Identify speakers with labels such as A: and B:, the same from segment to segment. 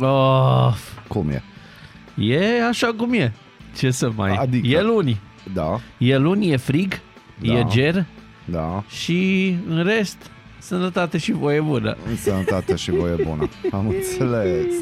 A: Uh, Oh,
B: Cum e?
A: e așa cum e. Ce să mai...
B: Adică?
A: E luni.
B: Da,
A: E luni, e frig,
B: Da.
A: e ger
B: da,
A: și în rest, sănătate și voie bună.
B: în sănătate și voie bună. Am înțeles.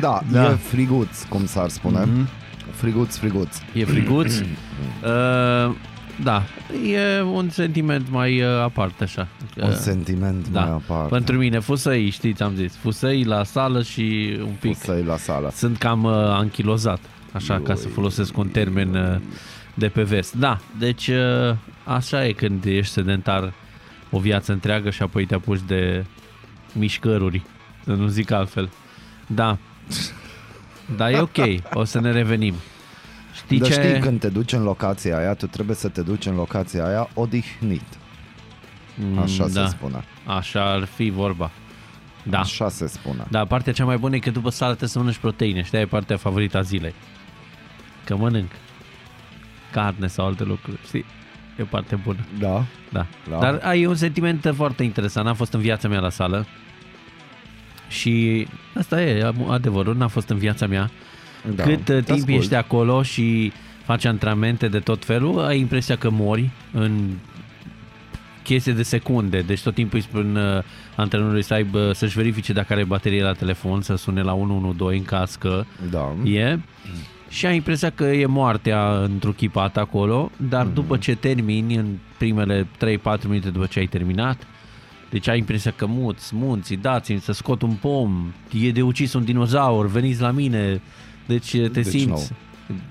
B: Da,
A: Da.
B: e friguț, cum s-ar spune.
A: Mhm.
B: Friguț, friguț.
A: E friguț. uh, da, e un sentiment mai uh, aparte așa.
B: Un
A: Uh,
B: sentiment
A: da.
B: mai aparte.
A: Pentru mine, fusăi, știți, am zis, fusăi la sală și un pic.
B: Să-i la sală.
A: Sunt cam uh, anchilozat, așa ca să folosesc un termen uh, de pe vest. Da, deci uh, așa e când ești sedentar o viață întreagă și apoi te apuci de mișcăruri, să nu zic altfel. Da, dar e ok, o să ne revenim. Știi
B: Dar
A: ce?
B: știi, când te duci în locația aia, tu trebuie să te duci în locația aia odihnit.
A: Mm,
B: Așa
A: da,
B: se spune.
A: Așa ar fi vorba. Da.
B: Așa se spune.
A: Da, partea cea mai bună e că după sală trebuie să mănânci proteine. Știi, e partea favorită a zilei. Că mănânc carne sau alte lucruri, știi? E parte bună.
B: Da?
A: Da.
B: Da.
A: Dar ai un sentiment foarte interesant. N-am fost în viața mea la sală și asta e am- adevărul, n-a fost în viața mea.
B: Da.
A: Cât
B: Te
A: uh, timp
B: ascult.
A: ești acolo și faci antrenamente de tot felul, ai impresia că mori în chestie de secunde. Deci tot timpul îi spun uh, antrenorului să aibă, să-și verifice dacă are baterie la telefon, să sune la 112 în caz că
B: Da.
A: e. Și ai impresia că e moartea întruchipat acolo, dar
B: Mhm.
A: după ce termini, în primele 3-4 minute după ce ai terminat, deci ai impresia că muți, munți, dați-mi să scot un pom, e de ucis un dinozaur, veniți la mine. Deci te
B: Deci
A: simți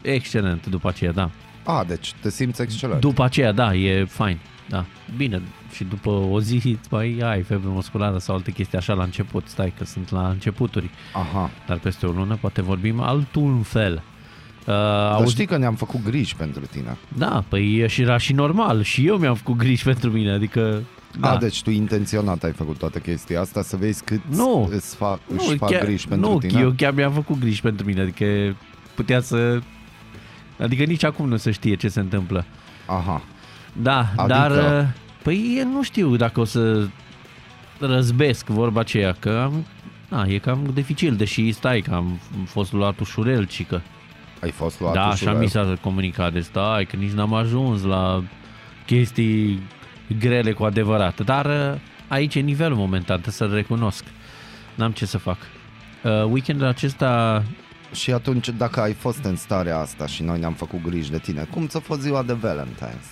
A: excelent după aceea, da.
B: A, deci te simți excelent.
A: După aceea, da, e fain. Da, bine. Și după o zi îți mai ai febră musculară sau alte chestii așa la început. Stai că sunt la începuturi.
B: Aha.
A: Dar peste o lună poate vorbim altul fel. Uh,
B: Dar
A: auzi,
B: știi că ne-am făcut griji pentru tine.
A: Da, păi e și era și normal. Și eu mi-am făcut griji pentru mine. Adică, da.
B: Da. A, deci tu intenționat ai făcut toată chestia asta să vezi cât
A: Nu.
B: îți fac, își fac
A: chiar,
B: griji pentru
A: nu,
B: tine?
A: eu chiar mi-am făcut griji pentru mine. Adică putea să... Adică nici acum nu se știe ce se întâmplă.
B: Aha.
A: Da,
B: Adică?
A: dar... uh, Păi nu știu dacă o să răzbesc vorba aceea, că am, na, e cam dificil, deși stai că am fost luat ușurel, cică.
B: Ai fost luat
A: Da,
B: ușurel.
A: așa mi s-a comunicat, de stai că nici n-am ajuns la chestii grele cu adevărat. Dar uh, aici e nivelul momentan, trebuie să-l recunosc. N-am ce să fac. Uh, weekendul acesta
B: Și atunci, dacă ai fost în starea asta și noi ne-am făcut griji de tine, cum ți-a fost ziua de Valentine's?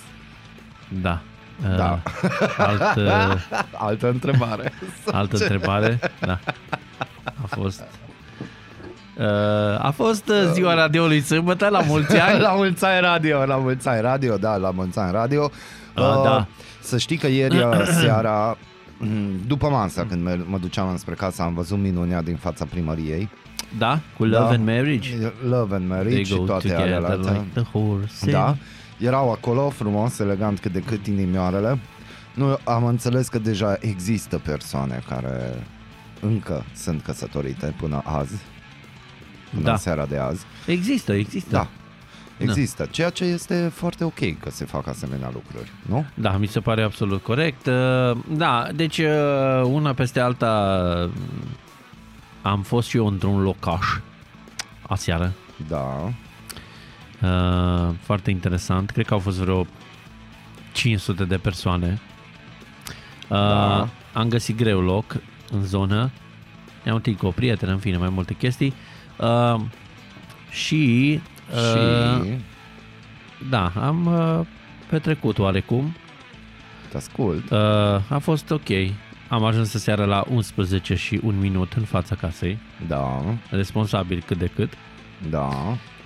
A: Da. Uh,
B: Da.
A: Alt, uh,
B: Altă întrebare.
A: altă întrebare. Da. A fost... Uh, a fost uh, ziua radioului sâmbătă, la mulți ani.
B: la mulți ani radio, la mulți ani radio, da, la mulți ani radio.
A: A,
B: Uh,
A: da.
B: Să știi că ieri uh, seara, mm, după masa, când mă, mă duceam înspre casă, am văzut minunea din fața primăriei.
A: Da, cu Love
B: Da.
A: and Marriage.
B: Love and Marriage
A: They
B: și
A: go
B: toate
A: together
B: alea.
A: like the horse.
B: Da, erau acolo frumos, elegant cât de cât inimioarele. Nu, am înțeles că deja există persoane care încă sunt căsătorite până azi, până
A: Da.
B: în seara de azi.
A: Există, există.
B: Da, există, ceea ce este foarte ok că se fac asemenea lucruri, nu?
A: Da, mi se pare absolut corect. Uh, Da, deci uh, una peste alta uh, am fost și eu într-un locaș aseară.
B: Da,
A: Uh, Foarte interesant. Cred că au fost vreo 500 de persoane. Uh,
B: Da.
A: Am găsit greu loc în zonă. Ne-am întâlnit cu o prietenă, în fine, mai multe chestii. Uh, și, uh,
B: și
A: da, am uh, petrecut oarecum.
B: te ascult.
A: Uh, a fost ok. Am ajuns să seara la 11 și un minut în fața casei.
B: Da,
A: Responsabil cât de cât.
B: da,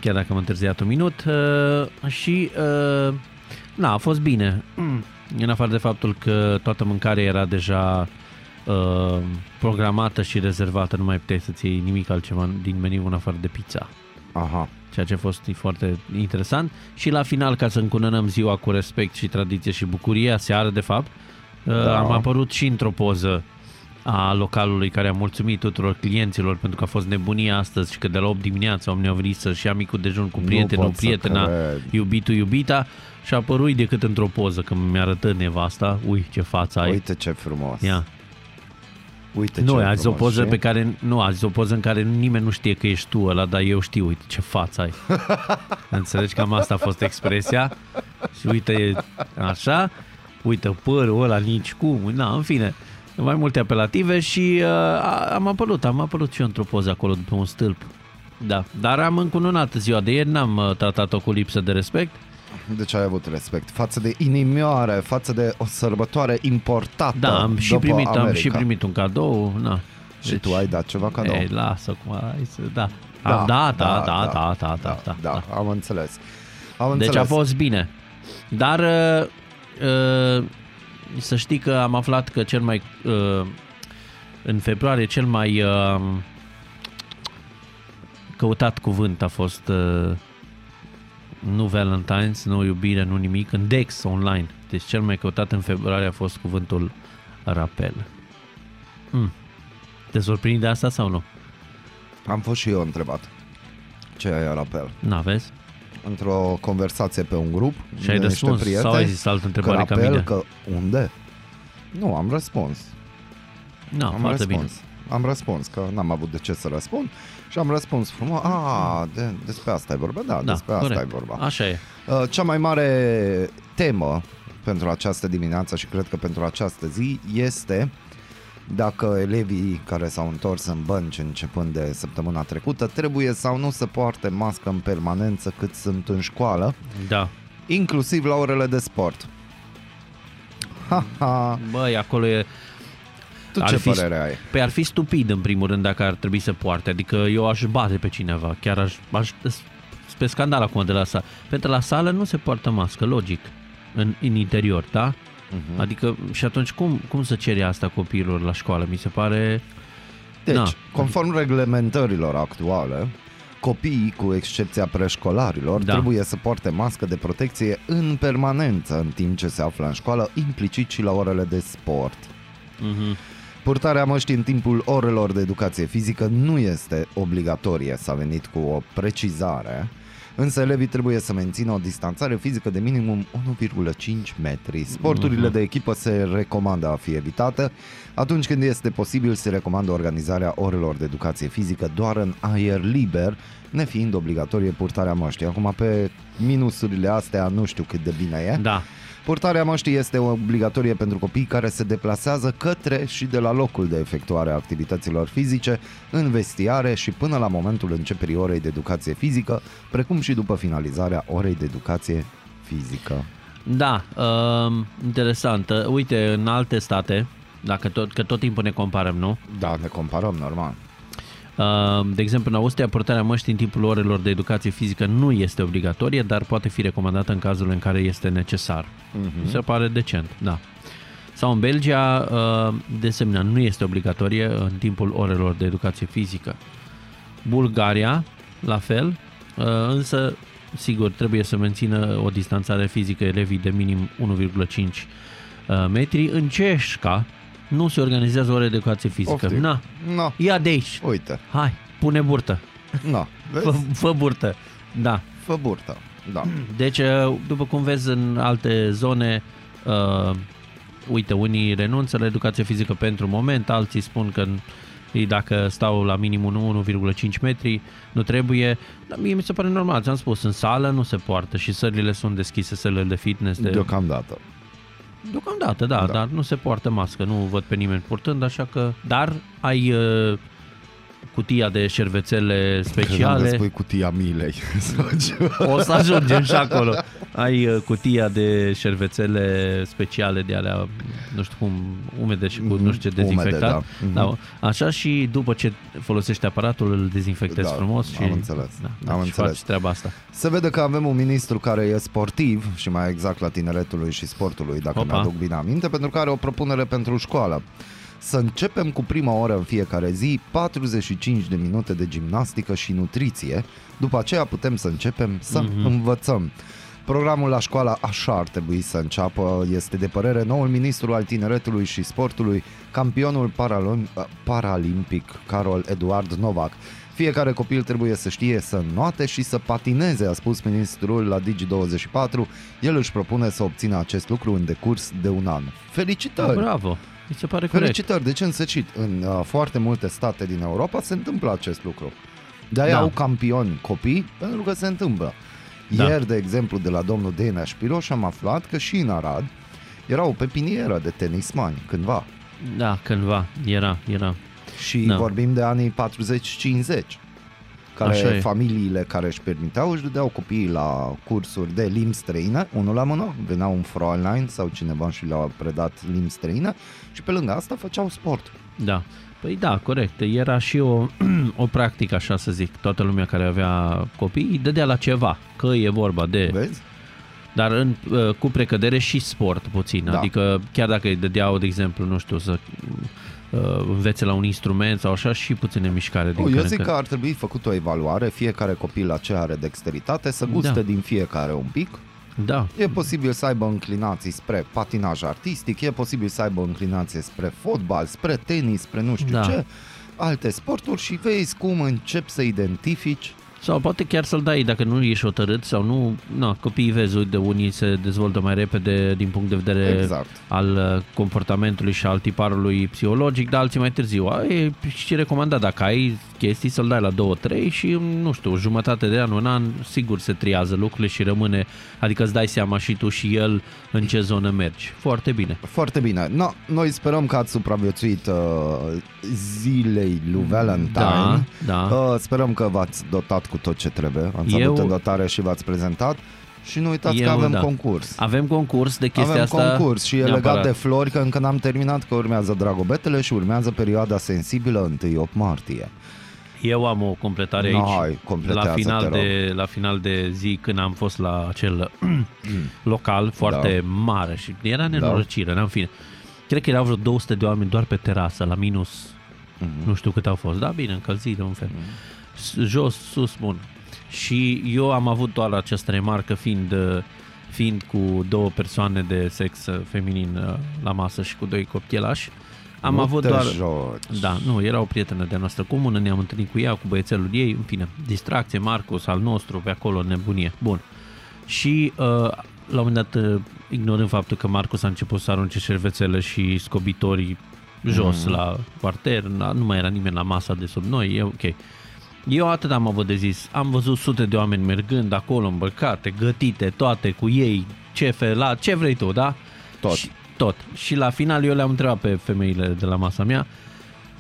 A: chiar dacă am întârziat un minut uh, și uh, na, a fost bine. În afară de faptul că toată mâncarea era deja uh, programată și rezervată, nu mai puteai să-ți iei nimic altceva din meniu în afară de pizza.
B: Aha.
A: Ceea ce a fost foarte interesant. Și la final, ca să încununăm ziua cu respect și tradiție și bucurie, seară de fapt, uh,
B: Da.
A: am apărut și într-o poză a localului care a mulțumit tuturor clienților pentru că a fost nebunie astăzi și că de la 8 dimineața oamenii au venit să-și ia micul dejun cu
B: Nu
A: prietenul,
B: pot să
A: prietena,
B: cred.
A: iubitul, iubita și a apărut decât într-o poză când mi-arătă nevasta, ui ce față ai.
B: Uite ce frumos.
A: Ia.
B: Uite
A: Nu,
B: ce
A: a zis o
B: frumos,
A: poză
B: și?
A: pe care nu, a zis o poză în care nimeni nu știe că ești tu ăla, dar eu știu, uite ce față ai. Înțelegi cam asta a fost expresia. Și uite, așa, uite părul ăla nici cum, na, în fine, mai multe apelative și uh, a- am apărut, am apărut și eu într-o poză acolo după un stâlp. Da, dar am încununat ziua de ieri, n-am uh, tratat-o cu lipsă de respect.
B: De ce ai avut respect? Față de inimioare, față de o sărbătoare importată
A: Da, am și,
B: după
A: primit, am
B: America.
A: și primit un cadou, na.
B: Și tu ai dat ceva cadou?
A: Ei, lasă cum ai să... Da. Da, da, da, da, da, da, da, da,
B: da,
A: da.
B: am înțeles. Am
A: Deci
B: înțeles.
A: a fost bine. Dar uh, uh, să știi că am aflat că cel mai uh, în februarie cel mai uh, căutat cuvânt a fost uh, nu Valentine's, nu iubire, nu nimic, în Dex online. Deci cel mai căutat în februarie a fost cuvântul rapel. Hmm. Te surprinde asta sau nu?
B: Am fost și eu întrebat. Ce ai rapel?
A: N-aveți?
B: Într-o conversație pe un grup,
A: Și ai
B: de niște
A: răspuns
B: prieteni,
A: sau ai zis altă întrebare
B: că
A: ca
B: rapel,
A: mine?
B: că unde? Nu, am răspuns.
A: Da,
B: am
A: foarte bine.
B: Răspuns. Am răspuns, că n-am avut de ce să răspund și am răspuns frumos. A, de, despre asta e vorba? Da,
A: Da,
B: despre asta
A: corect.
B: e vorba.
A: Așa e.
B: Uh, Cea mai mare temă pentru această dimineață și cred că pentru această zi este dacă elevii care s-au întors în bănci începând de săptămâna trecută trebuie sau nu să poarte mască în permanență cât sunt în școală,
A: Da.
B: inclusiv la orele de sport. Ha, ha.
A: Băi, acolo e...
B: Tu
A: Ar
B: ce
A: fi-
B: părere ai?
A: Păi ar fi stupid în primul rând dacă ar trebui să poarte. Adică eu aș bate pe cineva. Chiar aș... aș pe scandal acum de la sală. Pentru la sală nu se poartă mască, logic. În, în interior, da?
B: Mhm.
A: Adică și atunci cum, cum să ceri asta copiilor la școală? Mi se pare...
B: Deci,
A: Na.
B: conform reglementărilor actuale, copiii, cu excepția preșcolarilor,
A: Da.
B: trebuie să poarte mască de protecție în permanență în timp ce se află în școală, implicit și la orele de sport.
A: Mhm.
B: Purtarea măștii în timpul orelor de educație fizică nu este obligatorie, s-a venit cu o precizare, însă elevii trebuie să mențină o distanțare fizică de minimum 1,5 metri. Sporturile
A: Mhm.
B: de echipă se recomandă a fi evitate. Atunci când este posibil, se recomandă organizarea orelor de educație fizică doar în aer liber, nefiind obligatorie purtarea măștii. Acum, pe minusurile astea, nu știu cât de bine e.
A: Da.
B: Purtarea măștii este obligatorie pentru copii care se deplasează către și de la locul de efectuare a activităților fizice, în vestiare și până la momentul începerii orei de educație fizică, precum și după finalizarea orei de educație fizică.
A: Da, um, interesant. Uite, în alte state, dacă tot, că tot timpul ne comparăm, nu?
B: Da, ne comparăm normal.
A: Uh, De exemplu, în Austria, purtarea măștii în timpul orelor de educație fizică nu este obligatorie, dar poate fi recomandată în cazul în care este necesar. Mi se pare decent, da. Sau în Belgia, uh, de asemenea, nu este obligatorie în timpul orelor de educație fizică. Bulgaria, la fel, uh, însă, sigur, trebuie să mențină o distanțare fizică elevii de minim 1,5 uh, metri. În Ceșca nu se organizează ore de educație fizică.
B: Poftim.
A: Na,
B: No,
A: ia de aici,
B: uite,
A: Hai, pune burtă.
B: no,
A: Fă,
B: vezi?
A: fă burtă. Da.
B: Fă burtă. Da.
A: Deci, uh, după cum vezi în alte zone, uh, uite, unii renunță la educație fizică pentru moment, alții spun că ei dacă stau la minimum 1,5 metri, nu trebuie. Dar mie mi se pare normal, ți-am spus, în sală nu se poartă și sălile sunt deschise, sălile de fitness. De...
B: Deocamdată.
A: Deocamdată, da,
B: Da.
A: da, dar nu se poartă mască, nu văd pe nimeni purtând, așa că... Dar ai uh, cutia de șervețele
B: Credeam că
A: speciale.
B: spui cutia milei. sau ceva.
A: O să ajungem și acolo. Ai uh, cutia de șervețele speciale de alea, nu știu cum, umede și cu nu știu ce
B: Mhm, umede,
A: dezinfectat.
B: da.
A: da. Așa și după ce folosești aparatul, îl dezinfectezi
B: Da,
A: frumos și,
B: am înțeles,
A: Da,
B: am
A: și
B: înțeles.
A: faci treaba asta.
B: Se vede că avem un ministru care e sportiv și mai exact la tineretului și sportului, dacă
A: Opa.
B: mi-aduc bine aminte, pentru că are o propunere pentru școală. Să începem cu prima oră în fiecare zi, 45 de minute de gimnastică și nutriție, după aceea putem să începem să
A: Mhm.
B: învățăm. Programul la școală așa ar trebui să înceapă, este de părere noul ministru al tineretului și sportului, campionul paralim- paralimpic Carol Eduard Novak. Fiecare copil trebuie să știe să noate și să patineze, a spus ministrul la Digi24. El își propune să obțină acest lucru în decurs de un an. Felicitări!
A: Bravo! Mi se pare corect.
B: Felicitări! Deci în săcit, în uh, foarte multe state din Europa se întâmplă acest lucru. De-aia
A: Da.
B: au campioni copii, pentru că se întâmplă.
A: Da.
B: Ieri, de exemplu, de la domnul Dena Șpiroș am aflat că și în Arad era o pepinieră de tenismani cândva.
A: Da, cândva. Era, era.
B: Și
A: Da.
B: vorbim de anii 40-50 care
A: Așa e.
B: familiile care își permiteau își dădeau copiii la cursuri de limbi străine, unul la mână, venea un Fräulein sau cineva și le-a predat limbi străine și pe lângă asta făceau sport.
A: Da. Păi da, corect. Era și o, o practică, așa să zic. Toată lumea care avea copii îi dădea la ceva. Că e vorba de...
B: Vezi?
A: Dar în, uh, cu precădere și sport puțin.
B: Da.
A: Adică chiar dacă îi dădeau, de exemplu, nu știu, să uh, învețe la un instrument sau așa și puține mișcare din
B: Nu, eu
A: când în
B: zic
A: când.
B: că ar trebui făcut o evaluare, fiecare copil la ce are dexteritate, să guste
A: Da.
B: din fiecare un pic.
A: Da,
B: E posibil să aibă înclinații spre patinaj artistic, e posibil să aibă înclinație spre fotbal, spre tenis, spre nu știu
A: Da.
B: ce, alte sporturi și vezi cum începi să identifici
A: Sau poate chiar să-l dai dacă nu ești hotărât sau nu. Na, copiii vezi, uite, unii se dezvoltă mai repede din punct de vedere
B: Exact.
A: al uh, comportamentului și al tiparului psihologic, dar alții mai târziu. A, E și recomandat dacă ai chestii să-l dai la 2-3 și, nu știu, jumătate de an, un an, sigur se triază lucrurile și rămâne, adică îți dai seama și tu și el în ce zonă mergi. Foarte bine.
B: Foarte bine. No, noi sperăm că ați supraviețuit uh, zilei lui Valentine.
A: Da, da.
B: Uh, sperăm că v-ați dotat cu tot ce trebuie. Ați
A: Eu-
B: avut în dotare și v-ați prezentat. Și nu uitați
A: Eu,
B: că avem
A: da.
B: concurs.
A: Avem concurs de chestia
B: Avem
A: asta.
B: concurs și e
A: neapărat.
B: legat de flori, că încă n-am terminat, că urmează Dragobetele și urmează perioada sensibilă 1-8 martie.
A: Eu am o completare
B: No,
A: aici.
B: hai, completează,
A: la, final
B: te rog.
A: de, la final de zi, când am fost la acel local foarte
B: Da.
A: mare și era nenorocire, în fine. Cred că erau vreo 200 de oameni doar pe terasă, la minus,
B: Mhm.
A: nu știu cât au fost. Da, bine, încălzit de un fel. S- Jos, sus, bun. Și eu am avut doar această remarcă fiind, uh, fiind cu două persoane de sex uh, feminin uh, la masă și cu doi copchelași. Am
B: Nu
A: avut
B: te
A: doar...
B: joci.
A: Da, nu, era o prietenă de-a noastră comună, ne-am întâlnit cu ea, cu băiețelul ei, în fine, distracție, Marcus al nostru, pe acolo, nebunie. Bun. Și uh, la un moment dat, uh, ignorând faptul că Marcus a început să arunce șervețele și scobitorii jos
B: Mm.
A: la parter, na- nu mai era nimeni la masa de sub noi, e ok. Eu atât am avut de zis, am văzut sute de oameni mergând acolo îmbrăcate, gătite, toate cu ei, cefe, la ce vrei tu, da?
B: Tot.
A: Și, tot. Și la final eu le-am întrebat pe femeile de la masa mea,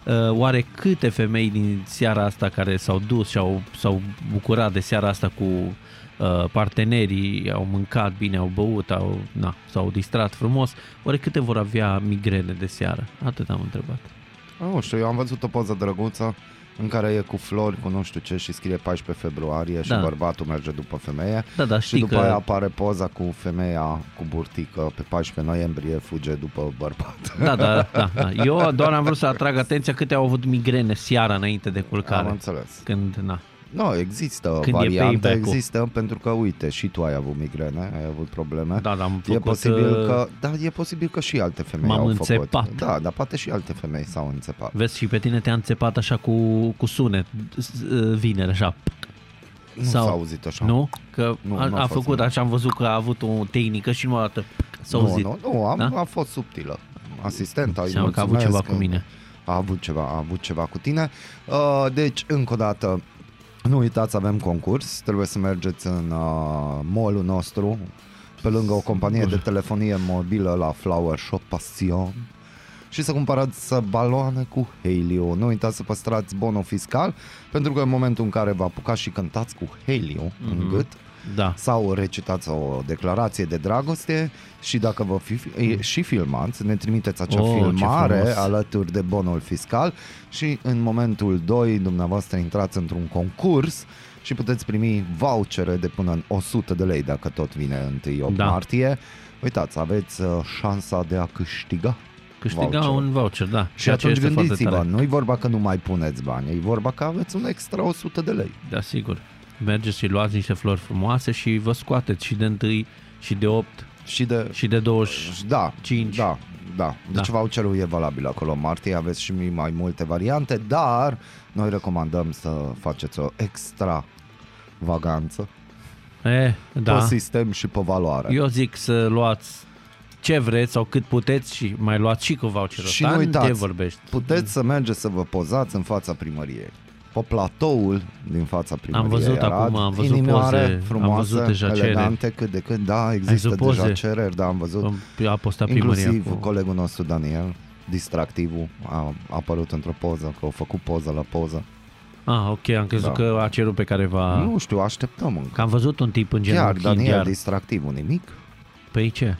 A: uh, oare câte femei din seara asta care s-au dus și au, s-au bucurat de seara asta cu uh, partenerii, au mâncat bine, au băut, au, na, s-au distrat frumos, oare câte vor avea migrene de seară? Atât am întrebat.
B: Nu știu, eu am văzut o poză drăguță în care e cu flori, cu nu știu ce și scrie 14 februarie și
A: Da.
B: bărbatul merge după femeie.
A: Da, da,
B: Și
A: știi
B: după
A: că...
B: aia apare poza cu femeia cu burtică pe 14 noiembrie fuge după bărbat.
A: Da, da, da, da. Eu doar am vrut să atrag atenția câte au avut migrene seara înainte de
B: Am
A: culcare.
B: înțeles.
A: Când, na,
B: Nu, există
A: Când e
B: variante,
A: payback-ul.
B: există pentru că, uite, și tu ai avut migrene, ai avut probleme.
A: da, da, am
B: E
A: făcut...
B: posibil
A: uh,
B: că, da, e posibil că și alte femei
A: M-am
B: au
A: înțepat.
B: făcut. Da, dar poate și alte femei s-au înțepat.
A: Vezi, și pe tine te-a înțepat așa cu, cu sunet, s- uh, vineri, așa.
B: Nu
A: Sau-
B: s-a auzit așa.
A: Nu? Că
B: Nu,
A: a,
B: nu a
A: a
B: fost,
A: făcut,
B: nu.
A: așa am văzut că a avut o tehnică și nu a dată s-a
B: nu,
A: auzit.
B: nu, nu, am,
A: Da?
B: a fost subtilă. Asistenta, îi
A: Seamă că a avut
B: mulțumesc
A: ceva cu mine.
B: A avut ceva, a avut ceva cu tine. Uh, deci, încă o dată, nu uitați, avem concurs. Trebuie să mergeți în uh, mall-ul nostru, pe lângă o companie de telefonie mobilă la Flower Shop Passion și să cumpărați baloane cu heliu. Nu uitați să păstrați bonul fiscal, pentru că în momentul în care vă apucați și cântați cu heliu în
A: Mhm.
B: gât,
A: Da.
B: sau recitați o declarație de dragoste și dacă vă fi e, și filmați, ne trimiteți acea
A: Oh, ce
B: filmare
A: frumos.
B: alături de bonul fiscal și în momentul 2 dumneavoastră intrați într-un concurs și puteți primi vouchere de până în 100 de lei dacă tot vine 1 8
A: Da.
B: martie. Uitați, aveți uh, șansa de a câștiga.
A: câștiga
B: voucher.
A: un voucher, da.
B: Și
A: ceea ce
B: atunci
A: este foarte
B: gândiți-vă,
A: tare.
B: nu-i vorba că nu mai puneți bani, e vorba că aveți un extra 100 de lei.
A: Da, sigur. Mergeți și luați niște flori frumoase și vă scoateți și de 1 și de 8
B: Și de...
A: și de 20.
B: Da,
A: Cinci.
B: da, da. Deci
A: Da.
B: voucherul e valabil acolo în martie, aveți și mai multe variante, dar noi recomandăm să faceți o extra vaganță
A: E, da.
B: pe sistem și pe valoare.
A: Eu zic să luați ce vreți sau cât puteți și mai luați și cu voucherul
B: Și
A: ăsta.
B: nu uitați,
A: de vorbești.
B: Puteți să mergeți să vă pozați în fața primăriei. Pe platoul din fața primăriei.
A: văzut
B: Arad,
A: acum, am văzut
B: inimioare
A: poze, am
B: frumoase,
A: văzut deja cereri.
B: elegante, cât de cât, da, există
A: văzut
B: deja
A: poze?
B: cereri, da, am văzut.
A: A postat primăria
B: Inclusiv
A: cu...
B: colegul nostru Daniel, distractivul, a apărut într-o poză, că a făcut poză la poză.
A: Ah, ok, am crezut
B: Da.
A: că a cerut pe careva...
B: Nu știu, așteptăm încă.
A: Că am văzut un tip în
B: Chiar,
A: genunchi
B: Daniel,
A: indiar.
B: distractivul, nimic?
A: Păi ce?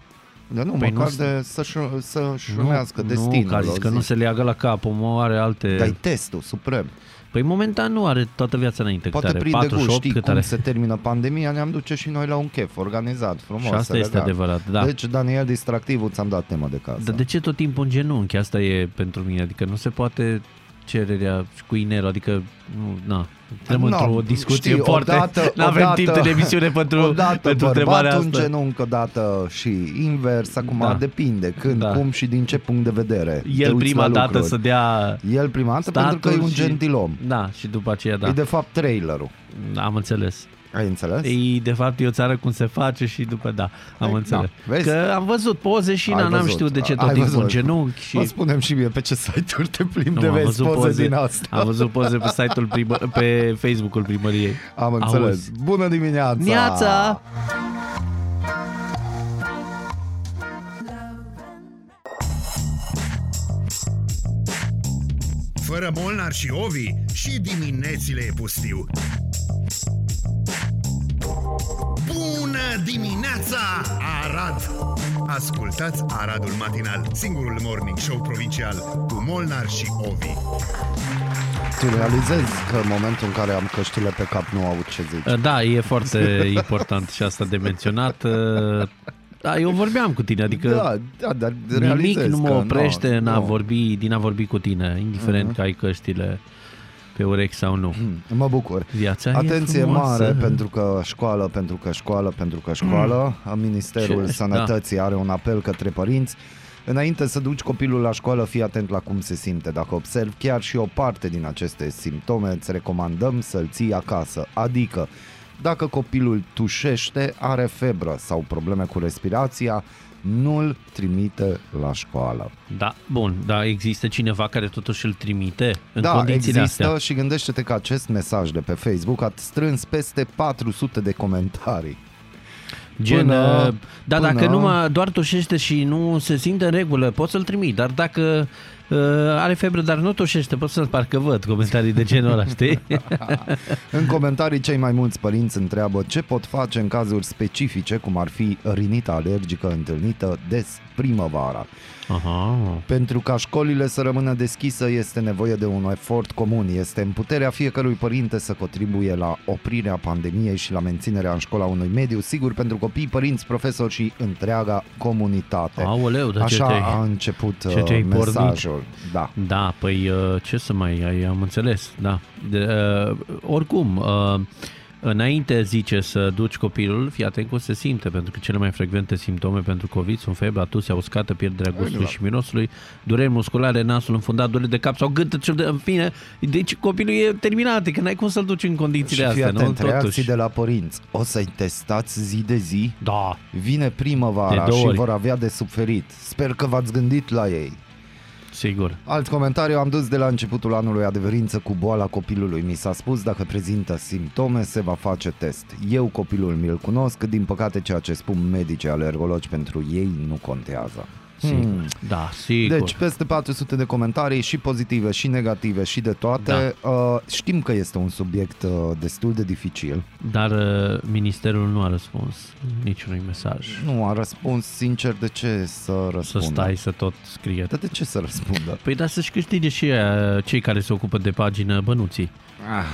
B: Dar nu,
A: Păi
B: măcar
A: nu-
B: de să-și, să-și urmească
A: nu,
B: destinul.
A: că a zis
B: o
A: că
B: zi.
A: nu se leagă la cap, omul are alte...
B: Dar e testul suprem.
A: Păi momentan nu are toată viața înainte.
B: Poate
A: cât are?
B: prinde gust,
A: 48,
B: știi
A: cât
B: cum
A: are?
B: se termină pandemia, ne-am duce și noi la un chef organizat, frumos.
A: Și asta este
B: elegant.
A: adevărat, da.
B: Deci, Daniel, distractivul, ți-am dat temă de casă.
A: Dar de ce tot timpul în genunchi? Asta e pentru mine. Adică nu se poate cererea cu inelul, adică nu, na, intrăm
B: Nu,
A: într-o discuție
B: știi,
A: foarte...
B: odată-
A: Nu avem
B: odată-
A: timp de emisiune pentru,
B: Odată
A: pentru întrebarea
B: bărbatul în
A: asta.
B: genunchi, odată și invers, acum
A: Da.
B: depinde când,
A: Da.
B: cum și din ce punct de vedere. te
A: El
B: uiți
A: prima
B: la
A: dată
B: lucruri.
A: să dea
B: El prima dată pentru că e
A: statul
B: un
A: și-
B: gentilom.
A: Da, și după aceea da.
B: E de fapt trailerul.
A: Am înțeles.
B: Ai înțeles?
A: E, de fapt, e o țară cum se face și după, da, am
B: Ei,
A: înțeles.
B: da, vezi?
A: Că am văzut poze și
B: Ai
A: na, n-am
B: văzut,
A: știut de ce
B: ai
A: tot timpul în
B: văzut.
A: genunchi. Și...
B: Mă spunem și mie pe ce site-uri te plimbi
A: Nu,
B: de
A: am
B: vezi
A: văzut
B: poze,
A: poze,
B: din asta.
A: am văzut poze pe site-ul primă, pe Facebook-ul primăriei.
B: Am înțeles.
A: Auzi.
B: Bună dimineața!
A: Neața!
C: Fără Molnar și Ovi și diminețile e pustiu. Bună dimineața, Arad! Ascultați Aradul Matinal, singurul morning show provincial cu Molnar și Ovi.
B: Tu realizezi că în momentul în care am căștile pe cap nu aud ce zici.
A: Da, e foarte important și asta de menționat. Da, eu vorbeam cu tine, adică
B: da, da, dar
A: nimic
B: realizezi
A: nu mă
B: că
A: oprește în a
B: nu.
A: vorbi, din a vorbi cu tine, indiferent că ai căștile pe urechi sau nu.
B: Mă bucur.
A: Viața
B: Atenție
A: e frumoasă.
B: mare pentru că școală, pentru că școală, pentru că școală. Ministerul
A: Ce?
B: Sănătății are un apel către părinți. Înainte să duci copilul la școală, fii atent la cum se simte. Dacă observi chiar și o parte din aceste simptome, îți recomandăm să-l ții acasă. Adică, dacă copilul tușește, are febră sau probleme cu respirația, nu-l trimite la școală.
A: Da, bun, dar există cineva care totuși îl trimite în
B: da,
A: condițiile
B: există
A: astea.
B: și gândește-te că acest mesaj de pe Facebook a strâns peste 400 de comentarii.
A: Gen,
B: Până-
A: uh, da,
B: până-
A: dacă numai doar tușește și nu se simte în regulă, poți să-l trimit, dar dacă uh, are febră, dar nu tușește, poți să-l parcă văd comentarii de genul ăla, știi?
B: În comentarii, cei mai mulți părinți întreabă ce pot face în cazuri specifice, cum ar fi rinita alergică întâlnită des primăvara.
A: Aha.
B: Pentru ca școlile să rămână deschisă este nevoie de un efort comun. Este în puterea fiecărui părinte să contribuie la oprirea pandemiei și la menținerea în școala unui mediu sigur pentru copii, părinți, profesori și întreaga comunitate.
A: Aoleu, dar ce
B: Așa
A: te-ai...
B: a început
A: ce
B: uh,
A: te-ai pornit?
B: Mesajul. Da.
A: Da, păi uh, ce să mai ai, am înțeles, da. De, uh, oricum, uh, înainte zice să duci copilul, fii atent cum se simte, pentru că cele mai frecvente simptome pentru COVID sunt febra, tusea uscată, pierderea gustului și mirosului, dureri musculare, nasul înfundat, dureri de cap sau gât, ce- în fine, deci copilul e terminat, adică n-ai cum să-l duci în condițiile
B: și fii
A: astea,
B: atent,
A: nu?
B: reacții de la părinți. O să-i testați zi de zi
A: Da,
B: Vine primăvara
A: De două
B: și
A: ori.
B: vor avea de suferit. Sper că v-ați gândit la ei.
A: Sigur.
B: Alt comentariu am dus de la începutul anului adeverință cu boala copilului. Mi s-a spus dacă prezintă simptome se va face test. Eu copilul mi-l cunosc, din păcate ceea ce spun medici alergologi pentru ei nu contează.
A: Sigur.
B: Hmm.
A: Da, sigur.
B: Deci peste 400 de comentarii și pozitive și negative și de toate.
A: Da.
B: Uh, știm că este un subiect uh, destul de dificil.
A: Dar uh, ministerul nu a răspuns niciunui mesaj.
B: Nu a răspuns sincer de ce să
A: Să
B: răspundă.
A: stai să tot scrie.
B: Dar de ce să răspundă?
A: Păi da să-și câștige și uh, cei care se ocupă de pagină bănuții.
B: Ah,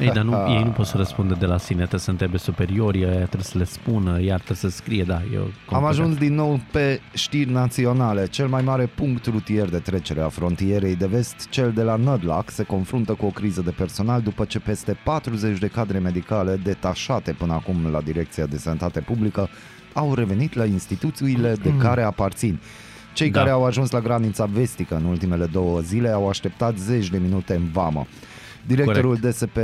A: Ei, dar nu, ei nu pot să răspundă de la sine, trebuie să întrebe superiorii, aia trebuie să le spună, iar trebuie să scrie, da, eu
B: Am ajuns din nou pe știri naționale. Cel mai mare punct rutier de trecere a frontierei de vest, cel de la Nădlac, se confruntă cu o criză de personal după ce peste 40 de cadre medicale detașate până acum la Direcția de Sănătate Publică au revenit la instituțiile de care aparțin. Cei
A: Da.
B: care au ajuns la granița vestică în ultimele două zile au așteptat zeci de minute în vamă. Directorul DSP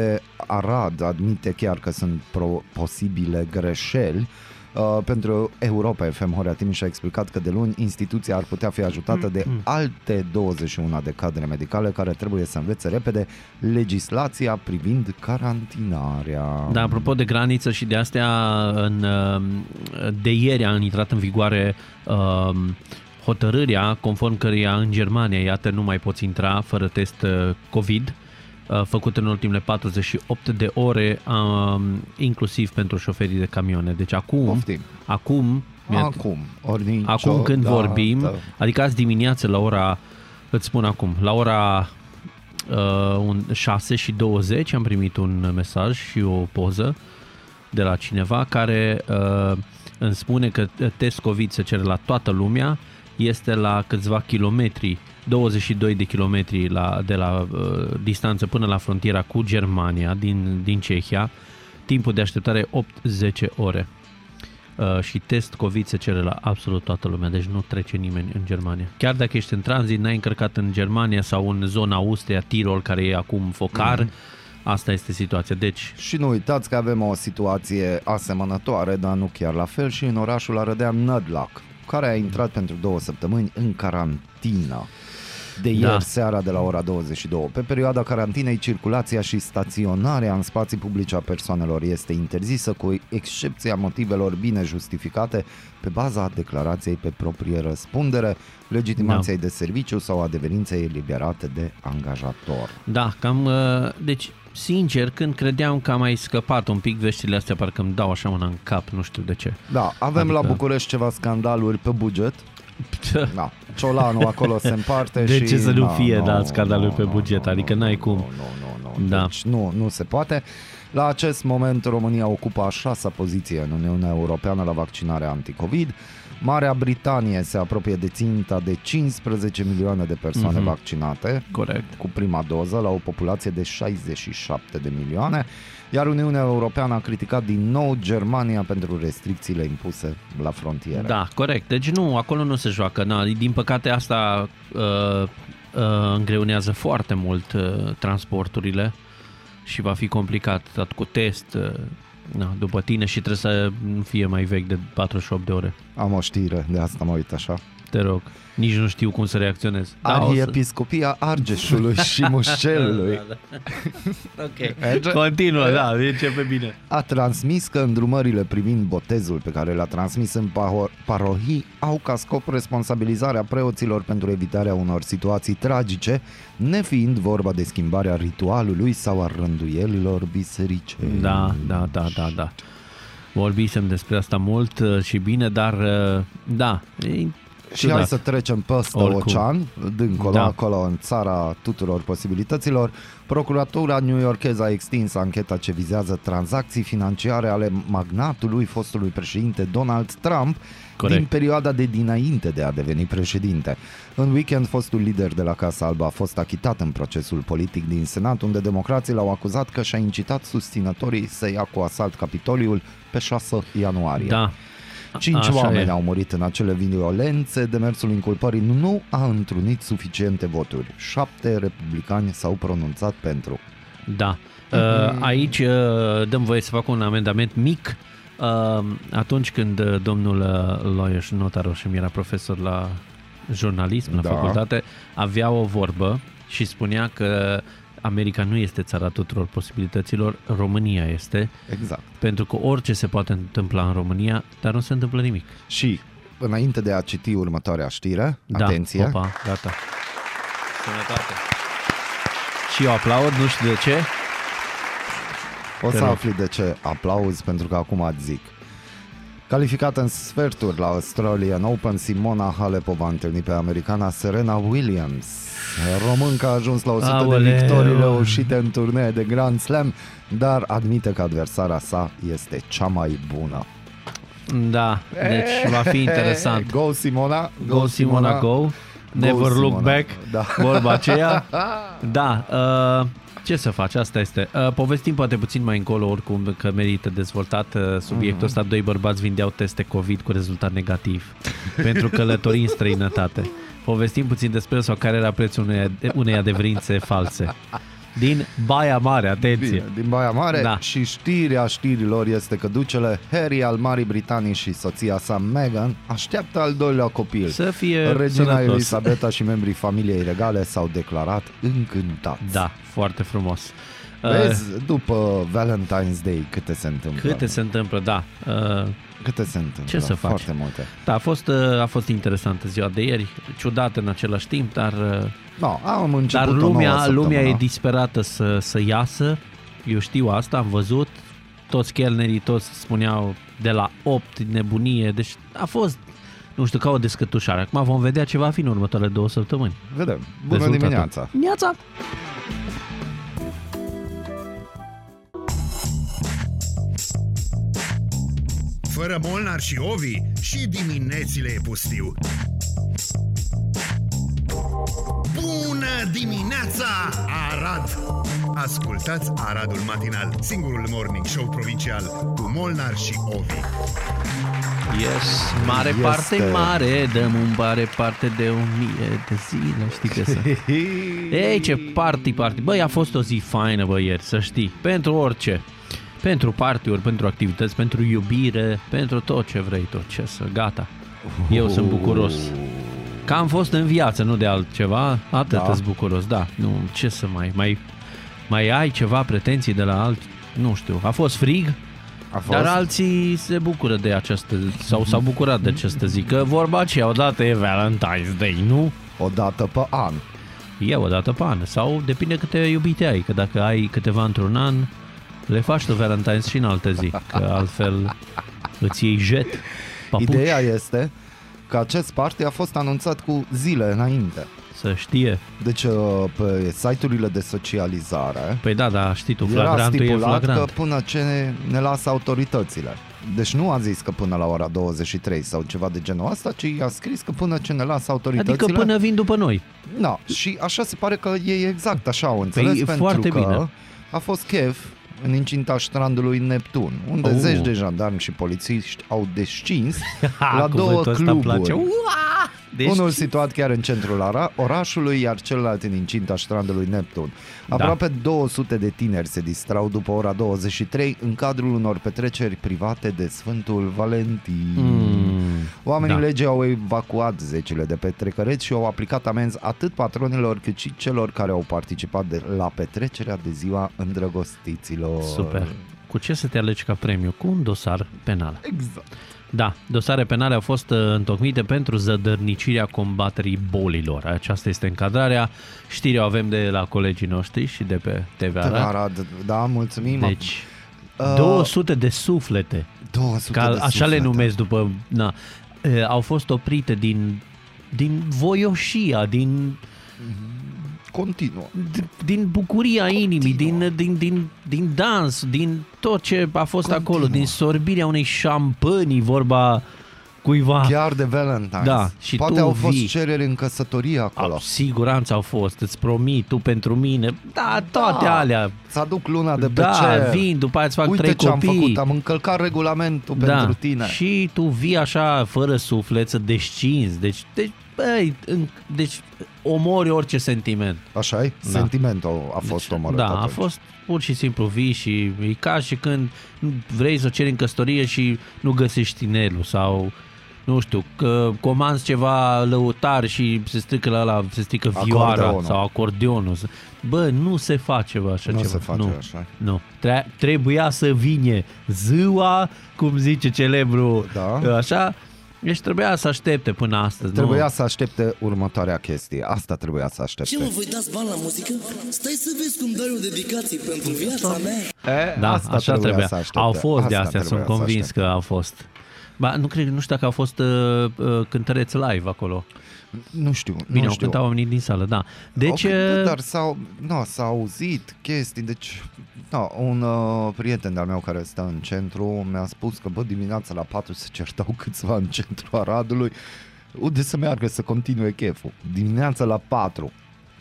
B: Arad admite chiar că sunt pro- posibile greșeli. Uh, pentru Europa FM, Horea Timiș a explicat că de luni instituția ar putea fi ajutată de alte 21 de cadre medicale care trebuie să învețe repede legislația privind carantinarea.
A: Da, apropo de graniță și de astea, în, uh, de ieri a intrat în vigoare uh, hotărârea conform căreia în Germania, iată, nu mai poți intra fără test uh, COVID, uh, făcut în ultimele 48 de ore, uh, inclusiv pentru șoferii de camioane. Deci acum,
B: Poftim.
A: acum, mi-a-
B: Acum, ori
A: acum când
B: niciodată.
A: vorbim, adică azi dimineață la ora, îți spun acum, la ora uh, un 6 și 20 am primit un mesaj și o poză de la cineva care uh, îmi spune că test COVID se cere la toată lumea, este la câțiva kilometri, 22 de kilometri la, de la uh, distanță până la frontiera cu Germania din, din Cehia, timpul de așteptare 8-10 ore. Uh, și test COVID se cere la absolut toată lumea, deci nu trece nimeni în Germania. Chiar dacă ești în tranzit, n-ai încărcat în Germania sau în zona Austria, Tirol, care e acum focar,
B: Mhm.
A: asta este situația. Deci,
B: Și nu uitați că avem o situație asemănătoare, dar nu chiar la fel, și în orașul Arădea Nădlac, care a intrat pentru două săptămâni în carantină. De ieri
A: Da.
B: seara de la ora 22. Pe perioada carantinei, circulația și staționarea în spații publice a persoanelor este interzisă, cu excepția motivelor bine justificate pe baza declarației pe proprie răspundere, legitimației de serviciu sau adeverinței eliberate de angajator.
A: da, cam, uh, deci, sincer, când credeam că am mai scăpat un pic veștile astea, parcă îmi dau așa una în cap, nu știu de ce.
B: Da, avem
A: Adică-
B: la București ceva scandaluri pe buget. Da, Ciolanu acolo se împarte
A: De
B: și...
A: ce să nu
B: na,
A: fie,
B: nu,
A: da, scandaluri
B: nu,
A: pe
B: nu,
A: buget?
B: nu,
A: Adică
B: nu,
A: n-ai
B: nu,
A: cum.
B: Nu, nu, nu,
A: Da.
B: Deci nu, nu se poate. La acest moment România ocupă a șasea poziție în Uniunea Europeană la vaccinarea anticovid. Marea Britanie se apropie de ținta de 15 milioane de persoane
A: Mhm.
B: vaccinate
A: Corect.
B: cu prima doză la o populație de 67 de milioane, iar Uniunea Europeană a criticat din nou Germania pentru restricțiile impuse la frontieră.
A: Da, corect. Deci nu, acolo nu se joacă. Na, din păcate asta uh, uh, îngreunează foarte mult uh, transporturile și va fi complicat dat cu test uh, na, după tine și trebuie să nu fie mai vechi de 48 de ore.
B: Am o știre, de asta mă uit așa.
A: Te rog. Nici nu știu cum să reacționez. Da, o să-
B: Arhiepiscopia Argeșului și Mușcelului
A: Da, da. ok.
B: Merge?
A: Continuă, da, începe bine.
B: a transmis că îndrumările privind botezul pe care le-a transmis în paho- parohii au ca scop responsabilizarea preoților pentru evitarea unor situații tragice, nefiind vorba de schimbarea ritualului sau a rânduielilor biserice.
A: Da, da, da, da, da. Vorbisem despre asta mult uh, și bine, dar uh, da, e
B: Și hai să trecem peste
A: Oricum.
B: ocean, dincolo,
A: Da.
B: acolo, în țara tuturor posibilităților. Procuratura newyorkeză a extins ancheta ce vizează tranzacții financiare ale magnatului fostului președinte Donald Trump
A: Corect.
B: din perioada de dinainte de a deveni președinte. În weekend, fostul lider de la Casa Albă a fost achitat în procesul politic din Senat, unde democrații l-au acuzat că și-a incitat susținătorii să ia cu asalt Capitoliul pe 6 ianuarie.
A: Da.
B: Cinci
A: Așa
B: oameni
A: e.
B: au murit în acele violențe, demersul inculpării nu a întrunit suficiente voturi. Șapte republicani s-au pronunțat pentru.
A: Da. Uh, Aici uh, dăm voie să fac un amendament mic. Uh, Atunci când uh, domnul uh, Loieș Notaroșem era profesor la jurnalism la
B: Da.
A: facultate, avea o vorbă și spunea că America nu este țara tuturor posibilităților, România este,
B: Exact.
A: pentru că orice se poate întâmpla în România, dar nu se întâmplă nimic.
B: Și înainte de a citi următoarea știre,
A: Da,
B: atenție,
A: opa, gata. Sănătate. Și eu aplaud, nu știu de ce.
B: o
A: te
B: să
A: rog.
B: afli de ce aplauz, pentru că acum îți zic. Calificată în sferturi la Australian Open, Simona Halep o va întâlni pe americana Serena Williams. Românca a ajuns la 100
A: Aoleu.
B: de victorii reușite în turnee de Grand Slam, dar admite că adversara sa este cea mai bună.
A: Da, deci va fi interesant.
B: Go Simona!
A: Go Simona, go. Never look
B: Simona.
A: back.
B: Da.
A: Vorba aceea. Da, uh, ce să faci, asta este. Uh, povestim poate puțin mai încolo, oricum, că merită dezvoltat uh, subiectul ăsta. Doi bărbați vindeau teste COVID cu rezultat negativ pentru călătorii în străinătate. Povestim puțin despre sau care era prețul unei, unei adeverințe false. Din Baia Mare, atenție!
B: Bine, din Baia Mare
A: Da.
B: și știrea știrilor este că ducele Harry al Marii Britanii și soția sa Meghan așteaptă al doilea copil.
A: Să fie
B: Regina
A: sănătos.
B: Elisabeta și membrii familiei regale s-au declarat încântați.
A: Da, foarte frumos. Uh,
B: Vezi, după Valentine's Day câte se întâmplă?
A: Câte se întâmplă, da. Uh,
B: Câte se întâmplă?
A: Ce să faci?
B: Foarte multe.
A: Da, a fost, uh, a fost interesantă ziua de ieri, ciudată în același timp, dar, uh,
B: No, am început
A: dar
B: o nouă
A: lumea, lumea e
B: săptămână.
A: disperată să, să iasă. Eu știu asta, am văzut. Toți chelnerii, toți spuneau de la 8 nebunie, deci a fost, nu știu, ca o descătușare. Acum vom vedea ce va fi în următoarele două săptămâni.
B: Vedem. Bună
A: Rezultatul.
B: dimineața!
A: Dimineața!
C: Fără Molnar și Ovi și diminețile e pustiu. Bună dimineața, Arad! Ascultați Aradul Matinal, singurul morning show provincial cu Molnar și Ovi.
A: Yes, mare
B: Este.
A: parte mare, dăm un mare parte de o mie de zile, știi că să... Ei, ce party, party. Băi, a fost o zi faină, băi, ieri, să știi. Pentru orice. Pentru partiuri, pentru activități, pentru iubire, pentru tot ce vrei tu. Ce să, gata. Eu sunt bucuros. Că am fost în viață, nu de altceva. Atât
B: Da.
A: da. bucuros, da. Nu, ce să mai... Mai, mai ai ceva pretenții de la alt... Nu știu. A fost frig,
B: A fost?
A: dar alții se bucură de această... Sau s-au bucurat de această zi. Că vorba aceea, odată e Valentine's Day, nu?
B: O dată pe an.
A: E o dată pe an. Sau depinde câte iubite ai, că dacă ai câteva într-un an, le faci tu Valentine's și în altă zi, că altfel îți iei jet, papuci,
B: Ideea este că acest party a fost anunțat cu zile înainte.
A: să știe.
B: Deci uh, pe site-urile de socializare
A: Păi da, da, știi tu,
B: era
A: flagrantul e
B: stipulat
A: flagrant.
B: că până ce ne, ne lasă autoritățile. Deci nu a zis că până la ora 23 sau ceva de genul ăsta, ci a scris că până ce ne lasă autoritățile.
A: Adică până vin după noi.
B: Da, și așa se pare că e exact așa, au înțeles,
A: Păi e
B: pentru
A: foarte
B: că
A: bine.
B: a fost chef în incinta strandului Neptun, unde
A: Oh.
B: zeci de jandarmi și polițiști au descins la două
A: Cuvântul ăsta
B: cluburi.
A: Place. Ua! Deci,
B: Unul situat chiar în centrul ara- orașului, iar celălalt în incinta strandului Neptun.
A: Da.
B: Aproape 200 de tineri se distrau după ora 23 în cadrul unor petreceri private de Sfântul Valentin.
A: Mm,
B: Oamenii
A: da.
B: legii au evacuat zecile de petrecăreți și au aplicat amenzi atât patronilor cât și celor care au participat de la petrecerea de ziua îndrăgostiților.
A: super. Cu ce să te alegi ca premiu? Cu un dosar penal.
B: Exact.
A: Da, dosare penale au fost uh, întocmite pentru zădărnicirea combaterii bolilor. Aceasta este încadrarea. Știrea o avem de la colegii noștri și de pe TV Arad.
B: Arad, da, mulțumim.
A: Deci,
B: Uh,
A: 200 de suflete,
B: 200
A: ca
B: de
A: așa
B: suflete.
A: le numesc după... Na, uh, au fost oprite din, din voioșia, din,
B: Continuă.
A: din bucuria inimii, din, din, din, din dans, din tot ce a fost
B: Continuă.
A: acolo, din sorbirea unei șampănii, vorba cuiva.
B: Chiar de Valentine's.
A: Da, și
B: Poate
A: tu
B: au fost
A: vii.
B: cereri în căsătorie acolo.
A: Au, siguranță au fost, îți promit, tu pentru mine, da, toate
B: Da,
A: alea.
B: Ți aduc luna de pe
A: Da,
B: cer.
A: vin, după aia îți fac
B: Uite
A: trei
B: ce am
A: copii.
B: făcut, am încălcat regulamentul
A: da.
B: pentru tine.
A: Și tu vii așa, fără suflet, să descinzi. Deci, deci, băi, în, deci omori orice sentiment.
B: așa e?
A: Da.
B: Sentimentul a fost omorât
A: Da,
B: atunci.
A: a fost pur și simplu vii și e ca și când vrei să o ceri în căsătorie și nu găsești inelul sau nu știu, că comanzi ceva lăutar și se strică la ăla, se strică vioara
B: Acordeonul.
A: sau acordeonul. Bă, nu se face bă, așa
B: Nu
A: ceva.
B: se face
A: nu.
B: așa.
A: Nu. Tre- trebuia să vine ziua, cum zice celebru,
B: Da.
A: așa, deci trebuia să aștepte până astăzi.
B: Trebuia
A: nu?
B: să aștepte următoarea chestie. Asta trebuia să
D: Ce
B: aștepte.
D: mă, voi dați bani la muzică? Stai să vezi cum dai o dedicație pentru viața mea.
B: E,
A: Da,
B: asta
A: așa trebuia.
B: să aștepte.
A: Au fost de
B: Asta
A: astea, sunt
B: trebuia să
A: convins
B: aștepte.
A: că au fost. Ba, nu cred, nu știu dacă au fost uh, uh, cântăreți live acolo.
B: Nu știu,
A: Bine,
B: nu
A: au
B: știu.
A: cântat oamenii din sală, da. Deci,
B: Au cântat,
A: uh,
B: dar s-au, no, s-au auzit chestii, deci no, un uh, prieten de-al meu care stă în centru mi-a spus că bă, dimineața la 4 se certau câțiva în centrul Aradului, unde să meargă să continue cheful. Dimineața la 4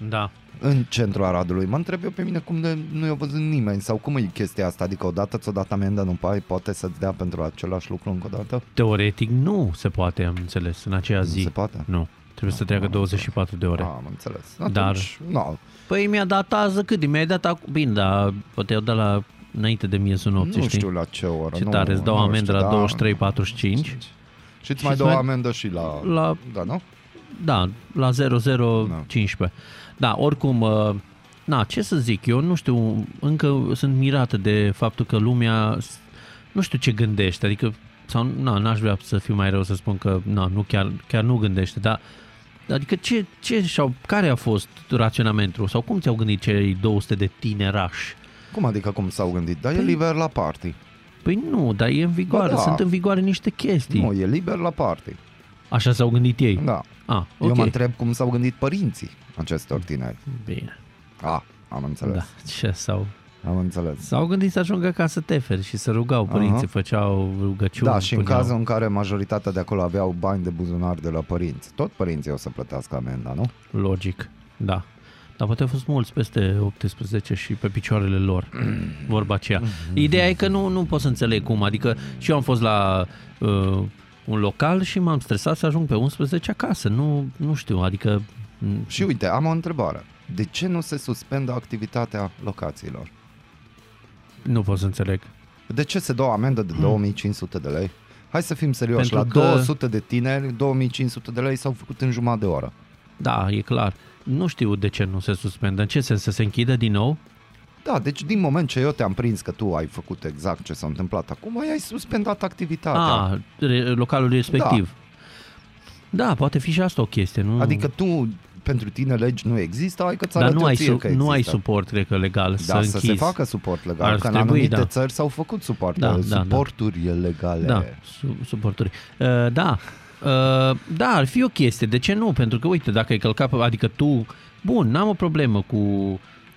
A: da.
B: în centrul Aradului. Mă întreb eu pe mine cum de, nu i-a văzut nimeni sau cum e chestia asta, adică odată ți-o dat amendă, nu pai, poate să-ți dea pentru același lucru încă o dată?
A: Teoretic nu se poate, am înțeles, în aceea
B: Nu
A: zi.
B: se poate?
A: Nu. Trebuie să treacă 24 de ore.
B: Ah, am înțeles.
A: Dar-
B: Atunci, no,
A: Păi mi-a dat ază cât? Mi-ai dat acum... Bine, dar poate i-au dat la înainte de miezul nopții,
B: nu
A: știi?
B: știu la ce oră.
A: Ce
B: nu,
A: tare, îți dau
B: nu
A: amendă
B: știu,
A: la
B: da.
A: 23.45.
B: Și îți
A: Și
B: mai
A: îți
B: dau
A: mai-
B: amendă și la...
A: La,
B: Da, nu?
A: da, la 0015. Da, oricum, uh, na, ce să zic, eu nu știu, încă sunt mirată de faptul că lumea, s- nu știu ce gândește, adică, sau, na, n-aș vrea să fiu mai rău să spun că, na, nu chiar, chiar nu gândește, dar Adică ce, ce și-au, care a fost raționamentul sau cum ți-au gândit cei 200 de tinerași?
B: Cum adică cum s-au gândit? Dar e
A: Păi-
B: liber la party.
A: Păi nu, dar e în vigoare,
B: Ba da.
A: sunt în vigoare niște chestii.
B: Nu, e liber la party.
A: Așa s-au gândit ei.
B: Da.
A: Ah,
B: Eu
A: ok.
B: mă întreb cum s-au gândit părinții acestor tineri.
A: Bine,
B: Ah, am înțeles.
A: da, ce s-au...
B: Am înțeles.
A: S-au gândit să ajungă acasă teferi și să rugau părinții,
B: Aha.
A: făceau rugăciuni.
B: Da, și în
A: puneau-
B: cazul în care majoritatea de acolo aveau bani de buzunar de la părinți, tot părinții o să plătească amenda, nu?
A: Logic, da. Dar poate au fost mulți peste 18 și pe picioarele lor, vorba aceea. Ideea e că nu, nu pot să înțeleg cum, adică și eu am fost la uh, un local și m-am stresat să ajung pe 11 acasă, nu, nu știu, adică m,
B: Și uite, am o întrebare. De ce nu se suspendă activitatea locațiilor?
A: Nu pot să înțeleg.
B: De ce se dă o amendă de 2500 de lei? Hai să fim serioși,
A: Pentru
B: la
A: că-
B: 200 de tineri, 2500 de lei s-au făcut în jumătate de oră.
A: Da, e clar. Nu știu de ce nu se suspendă. În ce sens? Să se închidă din nou?
B: Da, deci din moment ce eu te-am prins că tu ai făcut exact ce s-a întâmplat acum, ai suspendat activitatea.
A: Ah, re- localul respectiv. Da. da, poate fi și asta o chestie. Nu?
B: Adică tu, pentru tine legi nu există, hai că ți
A: Dar nu ai,
B: ție
A: su-
B: că
A: nu ai
B: există.
A: suport, cred că, legal
B: Da,
A: să
B: să
A: închizi.
B: se facă suport legal,
A: Ar
B: că în
A: trebui,
B: anumite
A: da.
B: țări s-au făcut suport,
A: Da, da, da.
B: suporturi legale.
A: Da, su- suporturi. Uh, da, uh, da, ar fi o chestie. De ce nu? Pentru că, uite, dacă ai călcat, pe- adică tu, bun, n-am o problemă cu,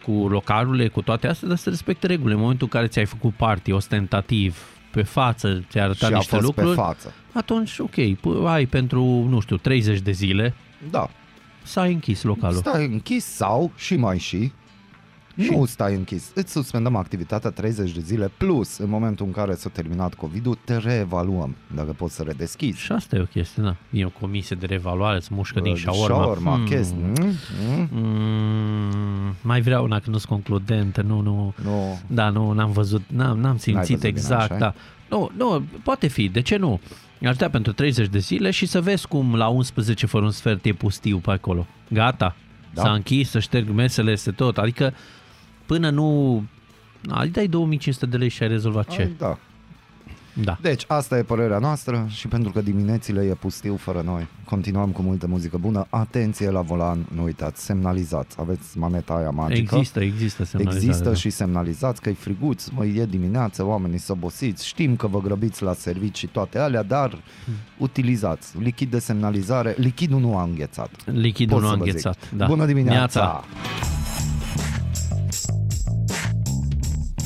A: cu localurile, cu toate astea, dar să respecte regulile. În momentul în care ți-ai făcut party ostentativ, pe față, ți-ai
B: Și
A: arătat
B: a
A: niște
B: fost
A: lucruri,
B: pe față.
A: atunci, ok, p- ai pentru, nu știu, 30 de zile
B: Da,
A: să ai închis localul.
B: stai închis sau și mai și,
A: Și-
B: nu stai închis, îți suspendăm activitatea 30 de zile plus în momentul în care s-a terminat COVID-ul, te reevaluăm dacă poți să redeschizi.
A: Și asta e o chestie, da. E o comisie de revaluare, îți mușcă din
B: Uh,
A: șaorma.
B: Shawarma,
A: Hmm.
B: chestii. Mm, mm,
A: Mm, mai vreau una că nu sunt concludente, nu, nu.
B: nu.
A: Da, nu, n-am văzut, n-am, n-am simțit
B: văzut bine,
A: exact,
B: așa?
A: da. Nu, nu, poate fi, de ce nu? Aș da pentru 30 de zile și să vezi cum la 11 fără un sfert e pustiu pe acolo. Gata,
B: Da.
A: s-a închis, să șterg mesele, este tot. Adică până nu... Ai dai 2500 de lei și ai rezolvat ce?
B: Ai, Da.
A: Da.
B: Deci, asta e părerea noastră și pentru că diminețile e pustiu fără noi, continuăm cu multă muzică bună. Atenție la volan, nu uitați, semnalizați, aveți maneta aia magică.
A: Există, există semnalizare.
B: Există
A: da.
B: și semnalizați că e friguț, mă, e dimineață, oamenii sunt obosiți, știm că vă grăbiți la servici și toate alea, dar
A: Hmm.
B: utilizați lichid de semnalizare, lichidul nu a înghețat.
A: Lichidul
B: Pot
A: nu a
B: să vă zic.
A: înghețat. Da.
B: Bună dimineața!
A: Neața.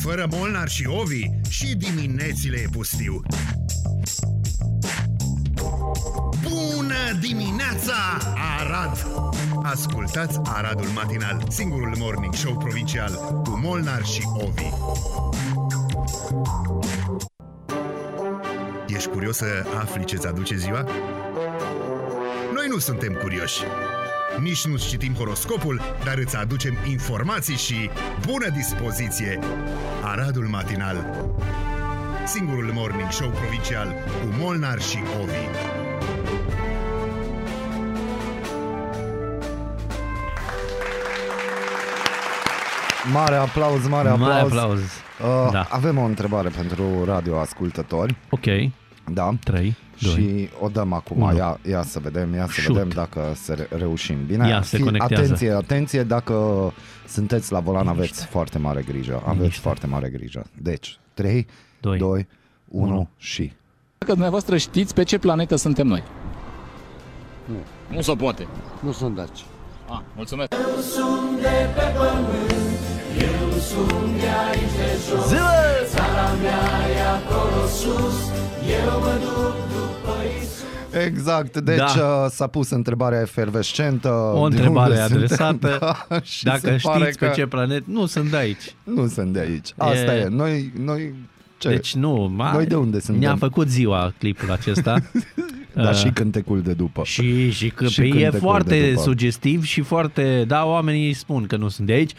C: Fără Molnar și Ovi și diminețile e pustiu. Bună dimineața, Arad! Ascultați Aradul Matinal, singurul morning show provincial cu Molnar și Ovi. Ești curios să afli ce-ți aduce ziua? Noi nu suntem curioși. Nici nu citim horoscopul, dar îți aducem informații și bună dispoziție. Aradul Matinal. Singurul morning show provincial cu Molnar și Ovi.
B: Mare aplauz, mare aplauz!
A: Mare aplauz.
B: Uh,
A: Da.
B: Avem o întrebare pentru radioascultători,
A: Ok,
B: da?
A: 3, 2.
B: Și o dăm acum,
A: Unu.
B: ia, ia să vedem, ia să
A: Shoot.
B: vedem dacă să re- reușim. Bine,
A: Ia, se conectează.
B: atenție, atenție, dacă sunteți la volan aveți foarte mare grijă, aveți
A: Liniște.
B: foarte mare grijă. Deci, 3,
A: Doi.
B: 2, 1
A: Unu.
B: și...
E: că dumneavoastră știți pe ce planetă suntem noi.
F: Nu.
E: Nu se poate.
F: Nu sunt daci.
E: Ah, mulțumesc.
B: Exact, deci
A: Da.
B: da. s-a pus întrebarea efervescentă.
A: O
B: de
A: întrebare
B: unde
A: adresată.
B: Da, și
A: Dacă
B: se pare
A: știți pe
B: că
A: ce planet, nu sunt de aici.
B: Nu sunt de aici. Asta
A: E-
B: e. Noi, noi ce?
A: Deci nu, ma,
B: Noi de unde suntem?
A: Ne-a făcut ziua clipul acesta.
B: da,
A: Uh,
B: și cântecul de după.
A: Și, și, că,
B: Și
A: pe e
B: cântecul de
A: foarte
B: după.
A: sugestiv și foarte... Da, oamenii spun că nu sunt de aici.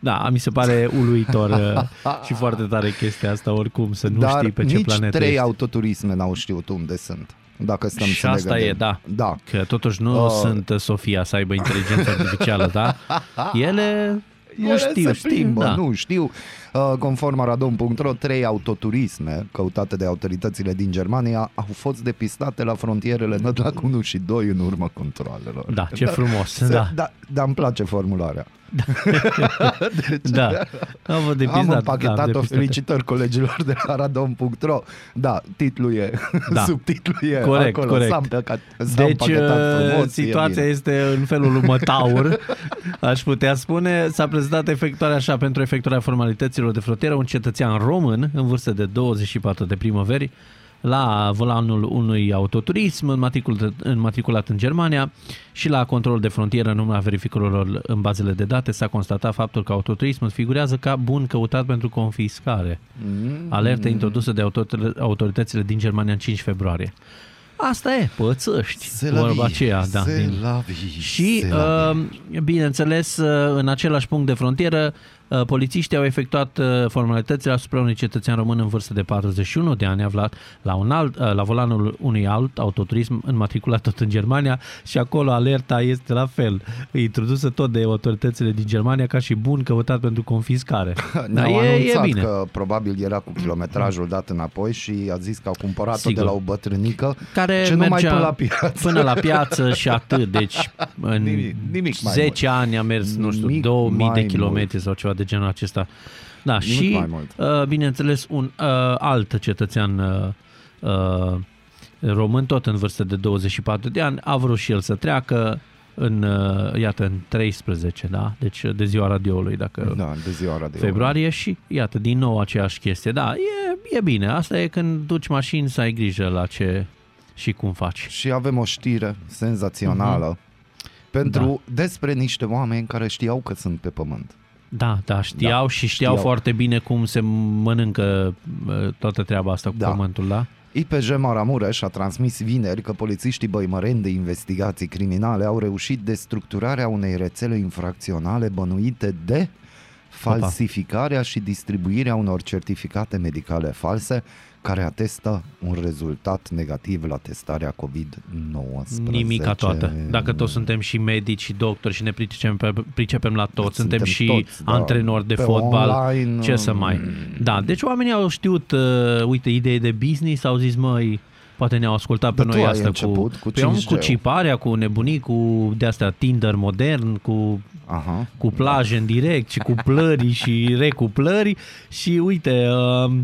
A: Da, mi se pare uluitor uh, și foarte tare chestia asta oricum, să nu
B: Dar
A: știi pe ce
B: nici
A: planetă
B: trei
A: ești.
B: autoturisme n-au știut unde sunt. Dacă stăm
A: Și
B: să ne
A: asta
B: gândim.
A: e, da.
B: Da.
A: Că totuși nu
B: Uh.
A: sunt uh, Sofia să aibă inteligență artificială, da? Ele nu
B: Ele
A: știu,
B: se
A: știu,
B: plimbă,
A: da.
B: Nu știu. Uh, Conform aradon.ro, trei autoturisme căutate de autoritățile din Germania au fost depistate la frontierele Nădlac 1 și 2 în urma controlelor.
A: Da, ce frumos,
B: Se-
A: da.
B: da. Dar îmi place formularea.
A: Da. Am, vă depis,
B: Am
A: da,
B: împachetat-o,
A: depistate.
B: felicitări colegilor de la radon.ro Da, titlul e,
A: Da.
B: da. subtitlul e
A: Corect,
B: acolo,
A: corect.
B: s-a împachetat, s-a
A: Deci
B: împachetat
A: uh,
B: frumos, e
A: situația
B: bine.
A: este în felul următor, aș putea spune. S-a prezentat efectuarea așa pentru efectuarea formalităților de frontieră un cetățean român în vârstă de 24 de primăveri la volanul unui autoturism înmatricul- înmatriculat în Germania și la controlul de frontieră în urma verificărilor în bazele de date s-a constatat faptul că autoturismul figurează ca bun căutat pentru confiscare.
B: Mm.
A: Alertă introdusă de autor- autoritățile din Germania în 5 februarie. Asta e, pățăști,
B: Se la
A: vorba
B: vie,
A: aceea. Da,
B: se
A: din...
B: la vie,
A: Și,
B: se la
A: uh,
B: vie.
A: bineînțeles, uh, în același punct de frontieră, uh, polițiștii au efectuat uh, formalitățile asupra unui cetățean român în vârstă de 41 de ani aflat la, un alt, uh, la volanul unui alt autoturism înmatriculat tot în Germania și acolo alerta este la fel, introdusă tot de autoritățile din Germania ca și bun căutat pentru confiscare.
B: Ne-au
A: e, e
B: anunțat
A: bine.
B: că probabil era cu kilometrajul dat înapoi și a zis că au cumpărat-o
A: Sigur.
B: de la o bătrânică
A: care
B: ce nu mai
A: mergea
B: până la piață.
A: până la piață și atât. Deci în
B: Nimic- nimic mai
A: 10 ani a mers, nu știu,
B: Nimic
A: 2000 de
B: mai
A: kilometri
B: mult.
A: sau ceva de genul acesta. Da,
B: Nimic
A: și
B: mai mult.
A: uh, bineînțeles un uh, alt cetățean uh, uh, român, tot în vârstă de 24 de ani, a vrut și el să treacă în, uh, iată, în 13, da? Deci de ziua radioului, dacă
B: Da, de ziua radio.
A: februarie și iată, din nou aceeași chestie. Da, e, e bine. Asta e când duci mașini să ai grijă la ce și cum faci.
B: Și avem o știre senzațională pentru
A: Da.
B: despre niște oameni care știau că sunt pe pământ.
A: Da, da, știau
B: Da,
A: și știau,
B: știau.
A: foarte bine cum se mănâncă uh, toată treaba asta cu
B: Da.
A: pământul, da?
B: IPJ Maramureș a transmis vineri că polițiștii băimăreni de investigații criminale au reușit destructurarea unei rețele infracționale bănuite de falsificarea și distribuirea unor certificate medicale false care atestă un rezultat negativ la testarea COVID-19.
A: Nimica toată. Dacă toți suntem și medici și doctori și ne pricepem, pe, pricepem la tot, suntem,
B: Suntem
A: și
B: toți, da.
A: antrenori de
B: Pe
A: fotbal,
B: online,
A: ce să mai... Da, deci oamenii au știut, uh, uite, idei de business, au zis, măi, poate ne-au ascultat pe
B: Dar tu
A: noi
B: ai
A: asta
B: început
A: cu,
B: cu
A: pe om,
B: 5G.
A: cu ciparea, cu nebunii, cu de-astea Tinder modern, cu
B: Aha.
A: cu plaje în direct și cu plări și recuplări și uite, uh, uh,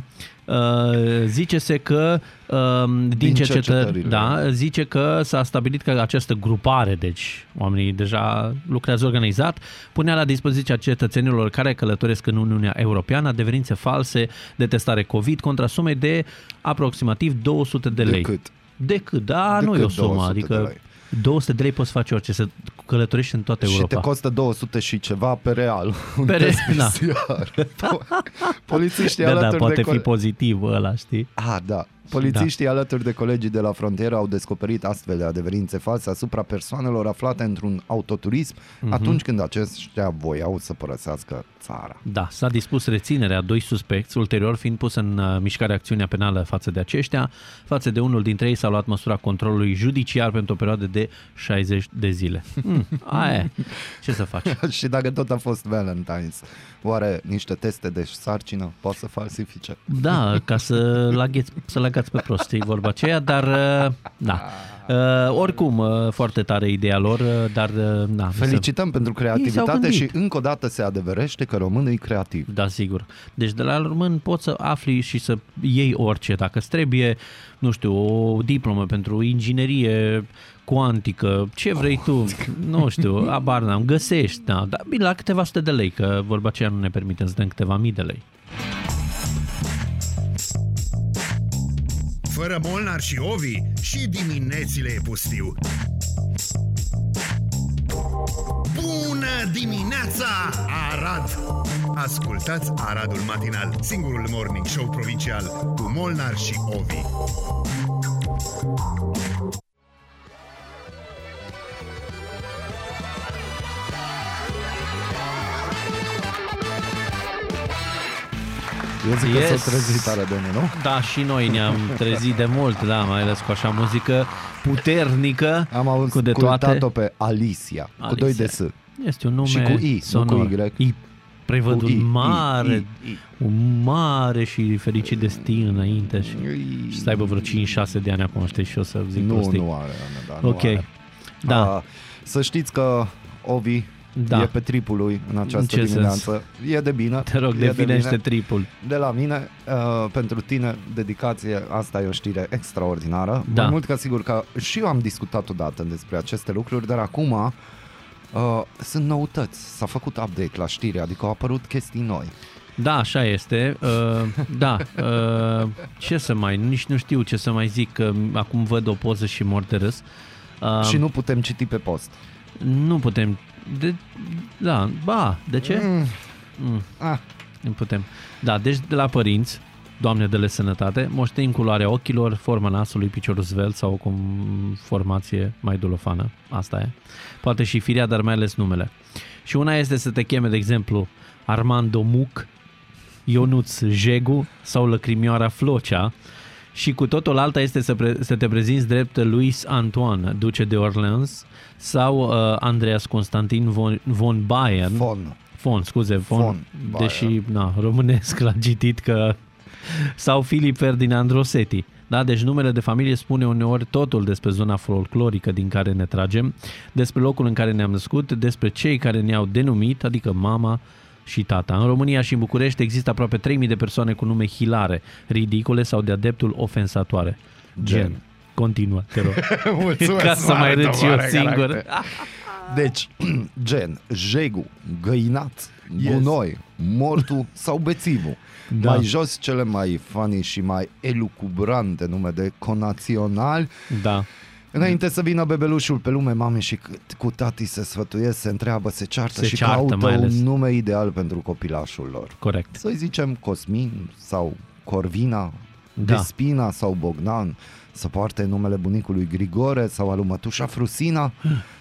A: zice-se că uh, din,
B: Din
A: cercetări,
B: cercetările.
A: da, zice că s-a stabilit că această grupare, deci oamenii deja lucrează organizat, punea la dispoziția cetățenilor care călătoresc în Uniunea Europeană adeverințe false de testare COVID contra sume de aproximativ 200 de lei.
B: Decât.
A: Decât, da,
B: Decât
A: nu e o sumă,
B: 200 de
A: adică
B: lei.
A: 200 de lei poți face orice, să călătorești în toată
B: Și
A: Europa.
B: te costă 200 și ceva pe real. Un
A: Pe
B: test
A: re- da.
B: PCR. Polițiștii
A: Da, da,
B: alături
A: poate
B: de
A: fi
B: cole-
A: pozitiv ăla, știi?
B: Ah, da. Polițiștii da. alături de colegii de la frontieră au descoperit astfel de adeverințe false asupra persoanelor aflate într-un autoturism
A: Mhm.
B: uh-huh. atunci când aceștia voiau să părăsească țara.
A: Da, s-a dispus reținerea a doi suspecți, ulterior fiind pus în uh, mișcare acțiunea penală față de aceștia. Față de unul dintre ei s-a luat măsura controlului judiciar pentru o perioadă de 60 de zile. Mm, aia e. Ce să faci?
B: și dacă tot a fost Valentine's, oare niște teste de sarcină pot să falsifice?
A: Da, ca să-l agheți, să-l căcați pe prostii, vorba aceea, dar uh, da. Uh, oricum, uh, foarte tare ideea lor, uh, dar uh, da. mi se-
B: Felicităm pentru creativitate
A: gândit.
B: și încă o dată se adeverește că românul e creativ.
A: Da, sigur. Deci de la român poți să afli și să iei orice. Dacă îți trebuie, nu știu, o diplomă pentru inginerie cuantică, ce vrei tu, nu știu, abar n-am, găsești, da. Dar bine, la câteva sute de lei, că vorba aceea nu ne permite să dăm câteva mii de lei.
C: Fără Molnar și Ovi și diminețile e pustiu. Bună dimineața, Arad! Ascultați Aradul Matinal, singurul morning show provincial cu Molnar și Ovi.
B: Eu zic că
A: Yes.
B: s-a trezit tare de nu?
A: Da, și noi ne-am trezit de mult, da, mai ales cu așa muzică puternică,
B: Am
A: cu de toate.
B: ascultat-o pe Alicia, cu doi de S.
A: Este un nume
B: Și cu I, nu
A: sonor.
B: cu Y.
A: I, prevăd
B: Cu I,
A: un mare,
B: I, I,
A: un mare și fericit destin înainte și,
B: I.
A: și să aibă vreo 5-6 de ani acum, știi, și eu să zic
B: Nu,
A: prostii.
B: nu are, Ana, da, nu
A: Ok.
B: are.
A: Da,
B: A, să știți că Ovi
A: Da.
B: e pe tripul lui în această
A: ce
B: dimineață. E de bine.
A: te rog,
B: e de
A: definește
B: bine.
A: tripul.
B: De la mine, uh, pentru tine, dedicație, asta e o știre extraordinară.
A: Da.
B: Mai mult ca sigur că și eu am discutat odată despre aceste lucruri, dar acum uh, sunt noutăți. S-a făcut update la știre, adică au apărut chestii noi.
A: Da, așa este. Uh, da, uh, ce să mai, nici nu știu ce să mai zic, că acum văd o poză și mor de râs. Uh,
B: și nu putem citi pe post.
A: nu putem, de, da, ba, de ce?
B: Mm,
A: Mm.
B: ah,
A: Nu putem. Da, deci de la părinți, Doamne de sănătate, moștenim culoarea ochilor, forma nasului, piciorul zvelt sau cu formație mai dulofană. Asta e. Poate și firea, dar mai ales numele. Și una este să te cheme, de exemplu, Armando Muc, Ionuț Jegu sau Lăcrimioara Flocea și cu totul alta este să, pre- să te prezinți drept Louis Antoine, duce de Orleans sau uh, Andreas Constantin von, von Bayern.
B: fon.
A: Fon, scuze, Fon,
B: Fon,
A: deși, na, românesc l-a citit că... Sau Filip Ferdinand Rosetti. Da, deci numele de familie spune uneori totul despre zona folclorică din care ne tragem, despre locul în care ne-am născut, despre cei care ne-au denumit, adică mama și tata. În România și în București există aproape 3000 de persoane cu nume hilare, ridicole sau de adeptul ofensatoare. Gen.
B: Gen.
A: Continuă, te rog.
B: Mulțumesc,
A: Ca să mai
B: mare,
A: râd și eu
B: mare
A: singur.
B: caracter. Deci, gen, jegu, găinat,
A: Yes.
B: gunoi, mortu sau bețivu.
A: Da.
B: Mai jos cele mai funny și mai elucubrante nume de conaționali.
A: Da.
B: Înainte să vină bebelușul pe lume, mame și cât cu tati se sfătuiesc, se întreabă, se ceartă
A: Se
B: și
A: ceartă,
B: caută
A: mai ales.
B: un nume ideal pentru copilașul lor.
A: Corect.
B: Să-i zicem Cosmin sau Corvina,
A: Da.
B: Despina sau Bogdan, să poarte numele bunicului Grigore sau al lui mătușa Frusina.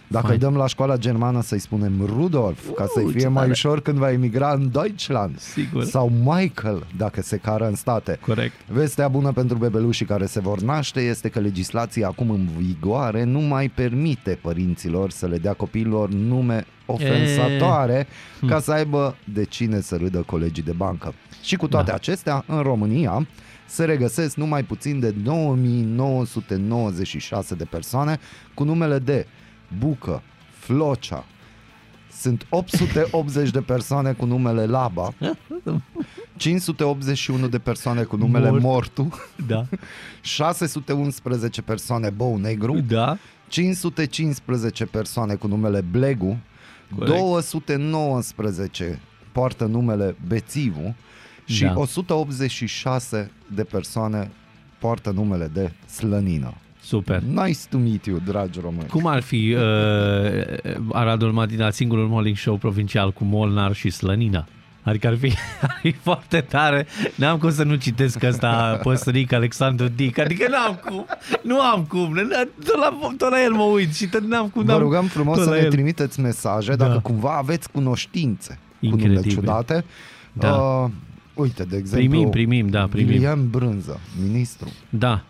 B: Dacă
A: Fain.
B: îi dăm la școala germană să-i spunem Rudolf, ca să-i
A: Uh,
B: fie
A: ce
B: mai
A: tare.
B: ușor când va emigra în Deutschland.
A: Sigur.
B: Sau Michael, dacă se cară în state.
A: Corect.
B: Vestea bună pentru bebelușii care se vor naște este că legislația acum în vigoare nu mai permite părinților să le dea copiilor nume ofensatoare ca să aibă de cine să râdă colegii de bancă. Și cu toate
A: Da.
B: acestea, în România se regăsesc numai puțin de 9996 de persoane cu numele de Bucă, Flocea, sunt 880 de persoane cu numele Laba, 581 de persoane cu numele
A: Mort.
B: Mortu,
A: Da.
B: 611 persoane Bou Negru,
A: Da.
B: 515 persoane cu numele Blegu,
A: Corect.
B: 219 poartă numele Bețivu și
A: Da.
B: 186 de persoane poartă numele de Slănină.
A: Super.
B: Nice to meet you, dragi români.
A: Cum ar fi uh, Aradul Matinal, singurul morning show provincial cu Molnar și Slănina? Adică ar fi, ar fi foarte tare. N-am cum să nu citesc asta păsăric Alexandru Dic. Adică n-am cum. Nu am cum. Tot la, tot la el mă uit și tot n-am cum.
B: Vă
A: n-am-
B: rugăm frumos
A: tot
B: să
A: la
B: ne
A: el.
B: trimiteți mesaje
A: Da.
B: dacă cumva aveți cunoștințe cu nume
A: Incredibil.
B: ciudate.
A: Da.
B: Uh, uite, de exemplu,
A: Primim, primim, da, primim.
B: William Brânză, ministru,
A: Da.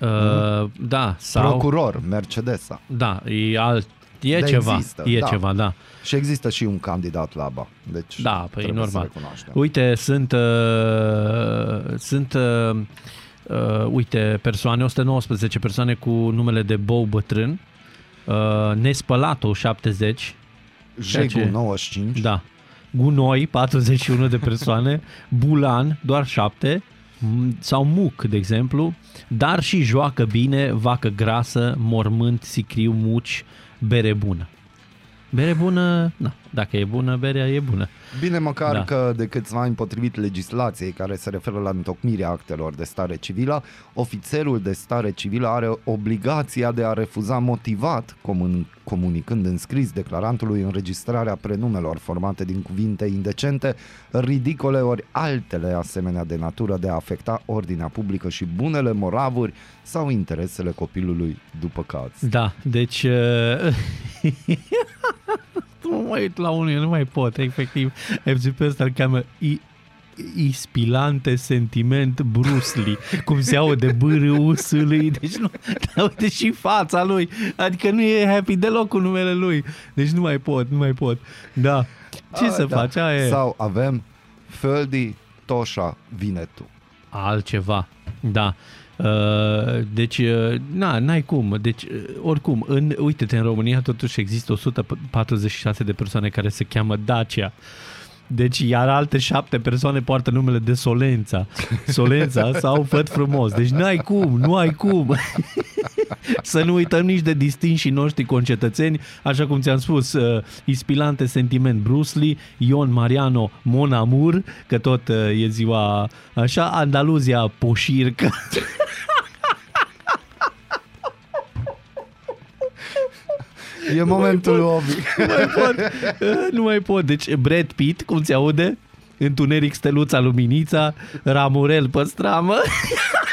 A: Uh, da, sau...
B: procuror, Mercedesa.
A: Da, e alt... E
B: Da,
A: ceva,
B: există,
A: e
B: da.
A: ceva, da.
B: Și există și un candidat la ABA. Deci
A: Da, păi
B: trebuie
A: normal.
B: Să recunoaștem.
A: Uite, sunt, uh, sunt uh, uh, uite, persoane, 119 persoane cu numele de Bou Bătrân, uh, Nespălatu 70, Ceea
B: Jegu
A: ce-
B: 95.
A: da, Gunoi 41 de persoane, Bulan doar 7 m- sau Muc, de exemplu, dar și joacă bine, vacă grasă, mormânt, sicriu, muci, bere bună. Bere bună, na, dacă e bună, berea e bună.
B: Bine măcar
A: Da.
B: da. că de câțiva ani potrivit legislației care se referă la întocmirea actelor de stare civilă, ofițerul de stare civilă are obligația de a refuza motivat, comun- comunicând în scris declarantului înregistrarea prenumelor formate din cuvinte indecente, ridicole ori altele asemenea de natură de a afecta ordinea publică și bunele moravuri sau interesele copilului după caz.
A: Da, deci... Uh, nu mă mai uit la unul, eu nu mai pot, efectiv. FC pe ăsta îl cheamă I, ispilante sentiment Bruce Lee, cum se aude bârâusului, deci nu, dar uite și fața lui, adică nu e happy deloc cu numele lui, deci nu mai pot, nu mai pot, da. Ce
B: A,
A: să
B: da.
A: faci? Aia e.
B: Sau avem Földi, Toșa, vine tu.
A: altceva. Da. Uh, Deci, uh, na, n-ai cum. Deci, uh, oricum, în, uite-te, în România totuși există 146 de persoane care se cheamă Dacia. Deci, iar alte șapte persoane poartă numele de Solența. Solența sau Făt frumos. Deci, n-ai cum, nu ai cum. Să nu uităm nici de distinșii noștri concetățeni, așa cum ți-am spus, uh, Ispilante Sentiment Bruce Lee, Ion Mariano Mon Amour, că tot uh, e ziua așa, Andaluzia Poșircă.
B: E momentul lui Ovi.
A: nu mai pot, uh, nu mai pot. Deci Brad Pitt, cum ți aude? Întuneric steluța luminița, Ramurel pe stramă.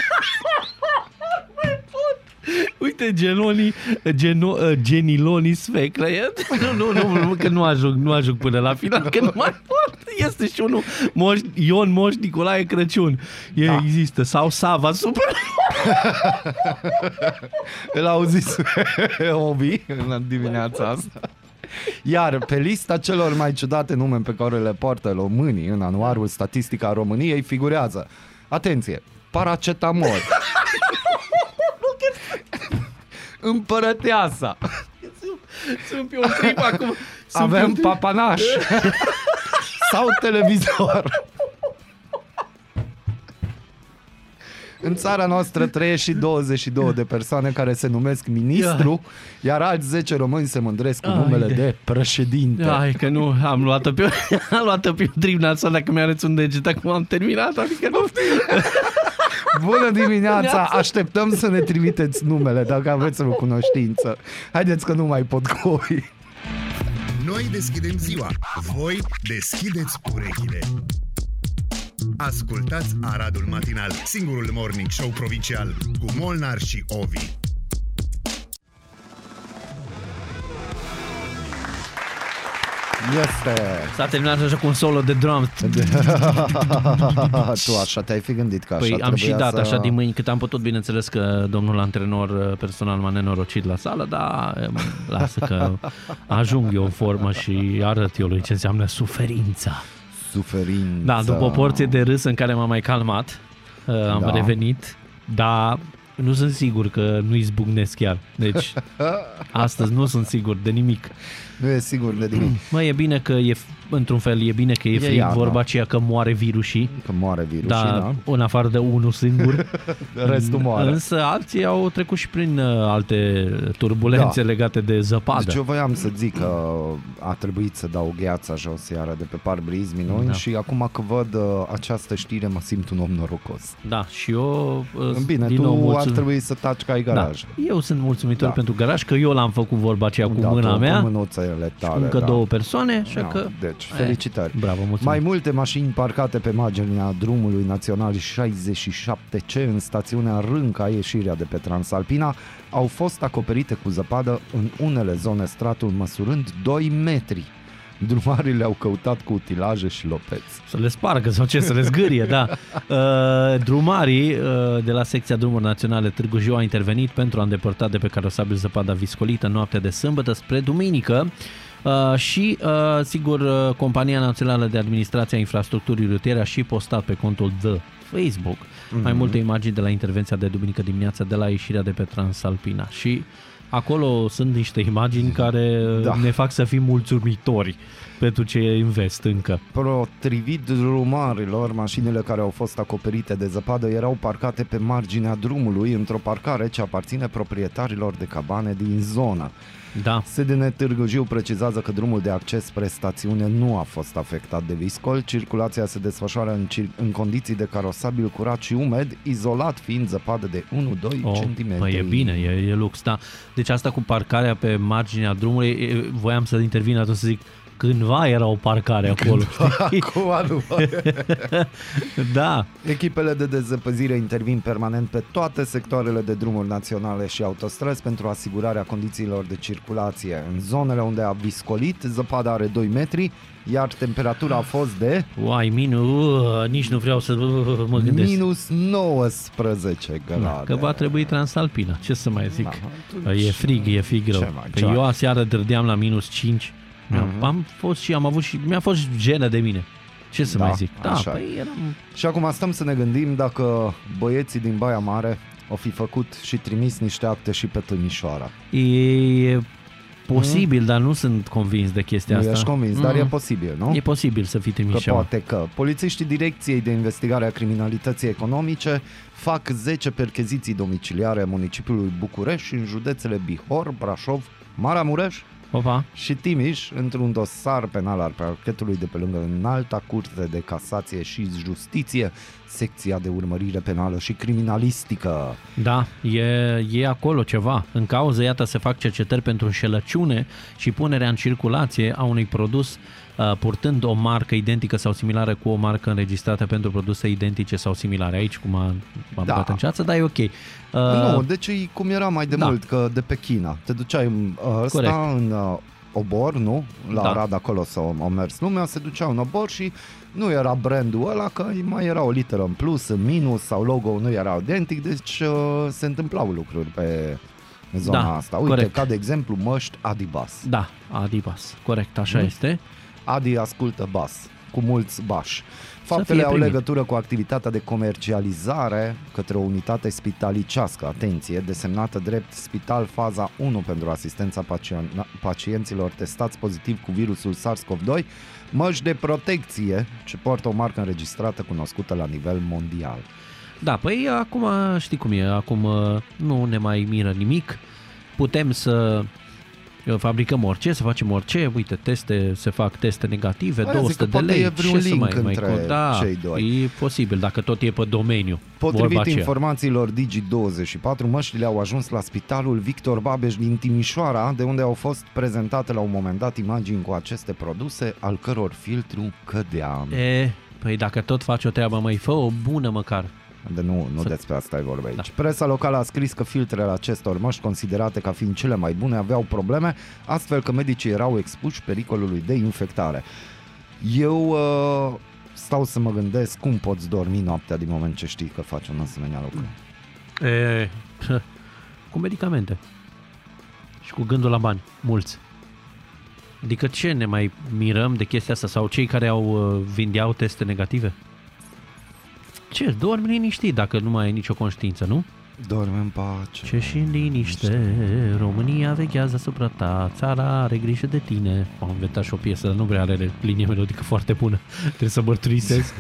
A: Nu mai pot. Uite, Genoni, geno, uh, Geniloni sfeclă. E- Nu, nu, nu, nu, că nu ajung, nu ajung până la final, că nu mai pot. Este și unul, Moș, Ion Moș Nicolae Crăciun. E, da. Există. Sau Sava Super.
B: Îl auziți Ovi în dimineața asta. Iar pe lista celor mai ciudate nume pe care le poartă românii în anuarul Statistica României figurează, atenție, paracetamol, împărăteasa,
A: Sunt pe un trip acum. Sunt pe
B: avem
A: un trip.
B: papanaș sau televizor. În țara noastră trăiesc și 22 de persoane care se numesc ministru, iar alți 10 români se mândresc cu
A: Ai
B: numele
A: de-
B: de președinte.
A: Hai că nu, am luat-o pe, am luat-o pe un trip nasol dacă mi-arăți un deget, acum am terminat, adică nu
B: Bună dimineața! Așteptăm să ne trimiteți numele dacă aveți o cunoștință. Haideți că nu mai pot cu oi.
C: Noi deschidem ziua, voi deschideți urechile. Ascultați Aradul Matinal, singurul morning show provincial cu Molnar și Ovi.
B: Este!
A: S-a terminat așa cu un solo de drum.
B: tu așa te-ai fi gândit că așa
A: Păi am și
B: trebuia
A: dat
B: să...
A: așa din mâini cât am putut, bineînțeles că domnul antrenor uh, personal m-a nenorocit la sală, dar um, lasă că ajung eu în formă și arăt eu lui ce înseamnă suferința.
B: Suferință.
A: Da, după o porție de râs în care m-am mai calmat, uh, am
B: Da.
A: revenit, dar nu sunt sigur că nu izbucnesc chiar. Deci, astăzi nu sunt sigur de nimic.
B: Nu e sigur de nimic.
A: Mă, e bine că e, într-un fel, e bine că e,
B: E
A: frig,
B: iarnă.
A: vorba aceea că moare virusii,
B: Că moare virusul,
A: dar
B: da?
A: în afară de unul singur.
B: Restul moare.
A: Însă alții au trecut și prin uh, alte turbulențe
B: Da.
A: legate de zăpadă.
B: Deci eu voiam să zic că a trebuit să dau gheața jos iară de pe parbriz minuni
A: Da.
B: și acum că văd uh, această știre mă simt un om norocos.
A: Da, și eu uh,
B: Bine,
A: din
B: tu
A: nou
B: ar
A: mulțumim.
B: trebui să taci că ai
A: da.
B: garaj.
A: Eu sunt mulțumitor
B: Da.
A: pentru garaj, că eu l-am făcut vorba aceea cu
B: Da,
A: mâna
B: tu,
A: mea.
B: Cu mânuțele tale,
A: încă
B: da.
A: două persoane, așa
B: Da,
A: că...
B: Deci,
A: Eh,
B: felicitări.
A: Bravo, mulțumim.
B: Mai multe mașini parcate pe marginea drumului național 67C în stațiunea Rânca, ieșirea de pe Transalpina, au fost acoperite cu zăpadă în unele zone stratul măsurând 2 metri. Drumarii le-au căutat cu utilaje și lopeți.
A: Să le spargă sau ce, să le zgârie, da. Uh, drumarii uh, de la secția Drumuri Naționale Târgu Jiu au intervenit pentru a îndepărta de pe carosabil zăpada viscolită noaptea de sâmbătă spre duminică. Uh, și, uh, sigur, uh, Compania Națională de Administrație a Infrastructurii Rutiere a și postat pe contul The Facebook mm-hmm. mai multe imagini de la intervenția de duminică dimineața de la ieșirea de pe Transalpina și acolo sunt niște imagini care
B: Da.
A: ne fac să fim mulțumitori pentru ce e în vest încă.
B: Potrivit drumarilor, mașinile care au fost acoperite de zăpadă erau parcate pe marginea drumului într-o parcare ce aparține proprietarilor de cabane din zonă.
A: Da,
B: SDN Târgu Jiu precizează că drumul de acces spre stațiune nu a fost afectat de viscol. Circulația se desfășoară în, cir- în condiții de carosabil curat și umed, izolat fiind zăpadă de 1-2
A: Oh,
B: cm.
A: Păi e bine, e, e lux, da. Deci asta cu parcarea pe marginea drumului, e, voiam să intervin atunci să zic, cândva era o parcare acolo. știi?
B: Acum nu.
A: da,
B: Echipele de dezăpăzire intervin permanent pe toate sectoarele de drumuri naționale și autostrăzi pentru asigurarea condițiilor de circulație. În zonele unde a viscolit, zăpada are 2 metri, iar temperatura a fost de
A: uai, minu, uh, nici nu vreau să uh, mă gândesc.
B: minus 19 grade.
A: Da, că va trebui Transalpina, ce să mai zic.
B: Da, atunci-
A: E frig, e frig rău.
B: Ce mai-
A: Păi
B: ce mai-
A: eu aseară dărdeam la minus 5. Mi-am,
B: Mhm.
A: Am fost și am avut și mi-a fost jenă de mine. Ce să
B: Da,
A: mai zic? Da,
B: așa e.
A: păi eram...
B: Și acum stăm să ne gândim dacă băieții din Baia Mare au fi făcut și trimis niște acte și pe Timișoara.
A: E posibil, dar nu sunt convins de chestia
B: Nu
A: asta.
B: ești convins, dar
A: Mm.
B: e posibil, nu?
A: E posibil să fii trimis
B: Că
A: ceva.
B: poate că polițiștii Direcției de Investigare a Criminalității Economice fac 10 percheziții domiciliare a municipiului București în județele Bihor, Brașov, Maramureș
A: Opa,
B: și Timiș într-un dosar penal al parchetului de pe lângă înalta curte de casație și justiție, secția de urmărire penală și criminalistică.
A: da, e, e acolo ceva. În cauză, iată, se fac cercetări pentru înșelăciune și punerea în circulație a unui produs uh, purtând o marcă identică sau similară cu o marcă înregistrată pentru produse identice sau similare. Aici cum am, am
B: Da.
A: dat în ceață, dar e ok. Uh,
B: nu, deci e cum era mai de
A: da.
B: mult, că de pe China. Te duceai în uh, ăsta,
A: Corect.
B: în uh, obor, nu? La
A: Da.
B: Arad acolo s-au au mers lumea, se duceau în obor și nu era brandul ăla, că mai era o literă în plus, în minus sau logo nu era identic, deci uh, se întâmplau lucruri pe zona
A: Da,
B: asta. Uite,
A: corect.
B: ca de exemplu măști Adibas.
A: Da, Adibas, corect, așa
B: Mm.
A: este.
B: Adi ascultă bas, cu mulți bași.
A: fie
B: Faptele au
A: primit.
B: legătură cu activitatea de comercializare către o unitate spitalicească, atenție, desemnată drept Spital Faza 1 pentru asistența pacien- pacienților testați pozitiv cu virusul SARS-CoV-2, măști de protecție ce poartă o marcă înregistrată cunoscută la nivel mondial.
A: Da, păi acum știi cum e, acum uh, nu ne mai miră nimic, putem să uh, fabricăm orice, să facem orice, uite, teste, se fac teste negative,
B: Aia zic
A: 200
B: că
A: de
B: poate
A: lei,
B: e vreun
A: ce să
B: link
A: mai, mai
B: între
A: da,
B: cei doi.
A: e posibil, dacă tot e pe domeniu, vorba
B: Potrivit
A: aceea.
B: informațiilor Digi24, măștile au ajuns la spitalul Victor Babeș din Timișoara, de unde au fost prezentate la un moment dat imagini cu aceste produse, al căror filtru cădea.
A: E, păi dacă tot faci o treabă, mai fă o bună măcar.
B: De nu, nu
A: Să-
B: despre asta e vorba aici.
A: Da.
B: Presa locală a scris că filtrele acestor măști, considerate ca fiind cele mai bune, aveau probleme, astfel că medicii erau expuși pericolului de infectare. Eu uh, stau să mă gândesc cum poți dormi noaptea din moment ce știi că faci un asemenea lucru.
A: E, cu medicamente. Și cu gândul la bani, mulți. Adică ce ne mai mirăm de chestia asta? Sau cei care au uh, vindeau teste negative? Ce, dormi liniștit dacă nu mai ai nicio conștiință, nu?
B: Dorme în pace.
A: Ce și în liniște, România vechează asupra ta, țara are grijă de tine. Am inventat și o piesă, dar nu prea are linie melodică foarte bună. Trebuie să mărturisesc.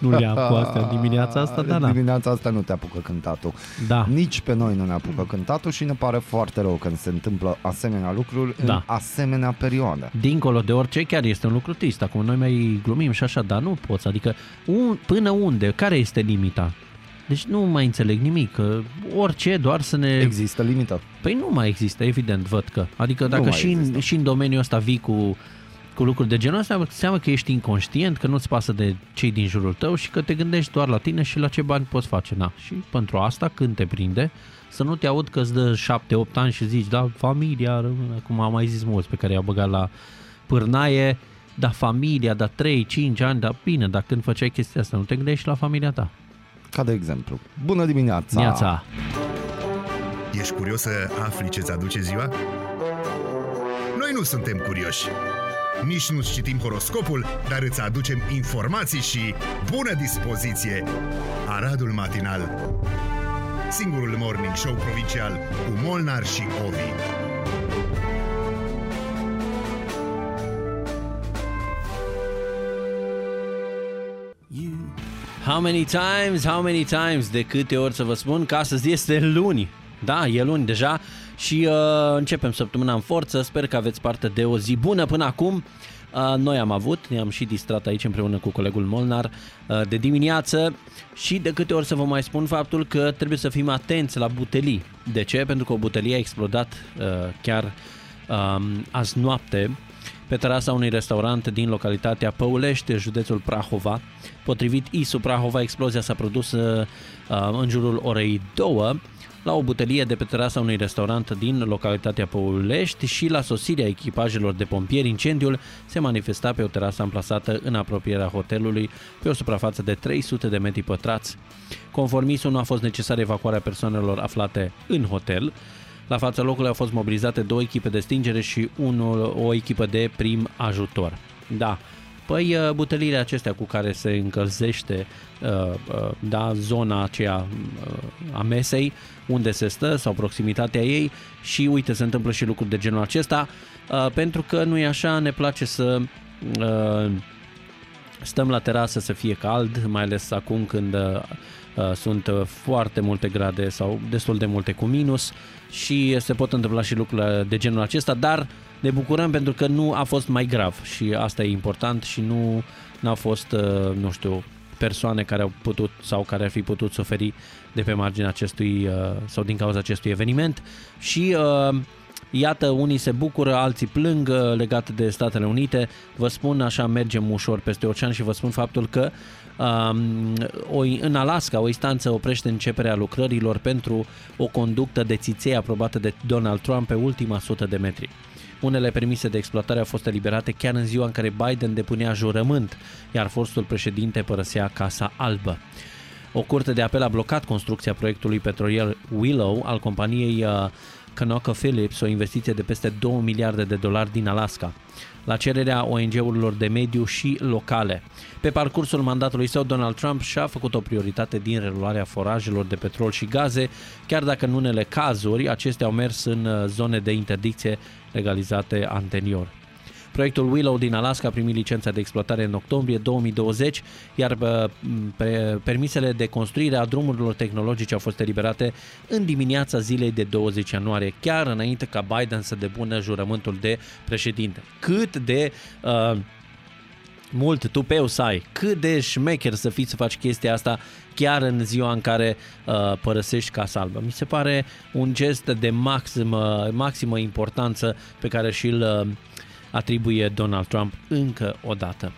A: Nu le-am cu astea în dimineața asta, dar da.
B: Dimineața asta nu te apucă cântatul.
A: Da,
B: Nici pe noi nu ne apucă cântatul și ne pare foarte rău când se întâmplă asemenea lucruri
A: Da.
B: în asemenea perioadă.
A: dincolo de orice, chiar este un lucru trist. Acum noi mai glumim și așa, dar nu poți. Adică un, până unde? Care este limita? Deci nu mai înțeleg nimic. Că orice, doar să ne...
B: Există limită.
A: Păi nu mai există, evident, văd că. Adică dacă
B: mai
A: și în,
B: există.
A: și în domeniul ăsta vii cu, cu lucruri de genul ăsta, înseamnă că ești inconștient, că nu-ți pasă de cei din jurul tău și că te gândești doar la tine și la ce bani poți face. Na. Și pentru asta, când te prinde, să nu te aud că îți dă 7-8 ani și zici, da, familia rămâne, cum am mai zis mulți pe care i-au băgat la pârnaie, da, familia, da, 3-5 ani, da, bine, dar când făceai chestia asta, nu te gândești la familia ta.
B: Ca de exemplu. Bună dimineața!
A: Neața.
C: Ești curios să afli ce-ți aduce ziua? Noi nu suntem curioși. Nici nu-ți citim horoscopul, dar îți aducem informații și bună dispoziție! Aradul Matinal Singurul morning show provincial cu Molnar și Ovi.
A: How many times, how many times, de câte ori să vă spun că astăzi este luni. Da, e luni deja și uh, începem săptămâna în forță. Sper că aveți parte de o zi bună până acum. Uh, noi am avut, ne-am și distrat aici împreună cu colegul Molnar uh, de dimineață și de câte ori să vă mai spun faptul că trebuie să fim atenți la butelii. De ce? Pentru că o butelie a explodat uh, chiar uh, azi noapte pe terasa unui restaurant din localitatea Păulește, județul Prahova. Potrivit ISU Prahova, explozia s-a produs uh, în jurul orei 2 la o butelie de pe terasa unui restaurant din localitatea Păulești și la sosirea echipajelor de pompieri, incendiul se manifesta pe o terasă amplasată în apropierea hotelului, pe o suprafață de 300 de metri pătrați. Conform ISU, nu a fost necesară evacuarea persoanelor aflate în hotel. La fața locului au fost mobilizate două echipe de stingere și unul, o echipă de prim ajutor. Da, Păi uh, butelile acestea cu care se încălzește uh, uh, da, zona aceea a mesei unde se stă sau proximitatea ei și uite se întâmplă și lucruri de genul acesta pentru că nu e așa, ne place să stăm la terasă să fie cald, mai ales acum când sunt foarte multe grade sau destul de multe cu minus și se pot întâmpla și lucruri de genul acesta, dar ne bucurăm pentru că nu a fost mai grav și asta e important și nu n-au fost, uh, nu știu, persoane care au putut sau care ar fi putut suferi de pe marginea acestui uh, sau din cauza acestui eveniment. Și uh, Iată, unii se bucură, alții plâng legat de Statele Unite. Vă spun, așa mergem ușor peste ocean și vă spun faptul că um, o, în Alaska o instanță oprește începerea lucrărilor pentru o conductă de țiței aprobată de Donald Trump pe ultima sută de metri. Unele permise de exploatare au fost eliberate chiar în ziua în care Biden depunea jurământ, iar fostul președinte părăsea Casa Albă. O curte de apel a blocat construcția proiectului petrolier Willow al companiei uh, ConocoPhillips, o investiție de peste 2 miliarde de dolari din Alaska la cererea ONG-urilor de mediu și locale. Pe parcursul mandatului său, Donald Trump și-a făcut o prioritate din reluarea forajelor de petrol și gaze, chiar dacă în unele cazuri acestea au mers în uh, zone de interdicție legalizate anterior. Proiectul Willow din Alaska a primit licența de exploatare în octombrie 2020, iar permisele de construire a drumurilor tehnologice au fost eliberate în dimineața zilei de 20 ianuarie, chiar înainte ca Biden să depună jurământul de președinte. Cât de uh, mult tupeu să ai, cât de șmecher să fii să faci chestia asta chiar în ziua în care uh, părăsești Casa Albă. Mi se pare un gest de maximă, maximă importanță pe care și-l uh, atribuie Donald Trump încă o dată.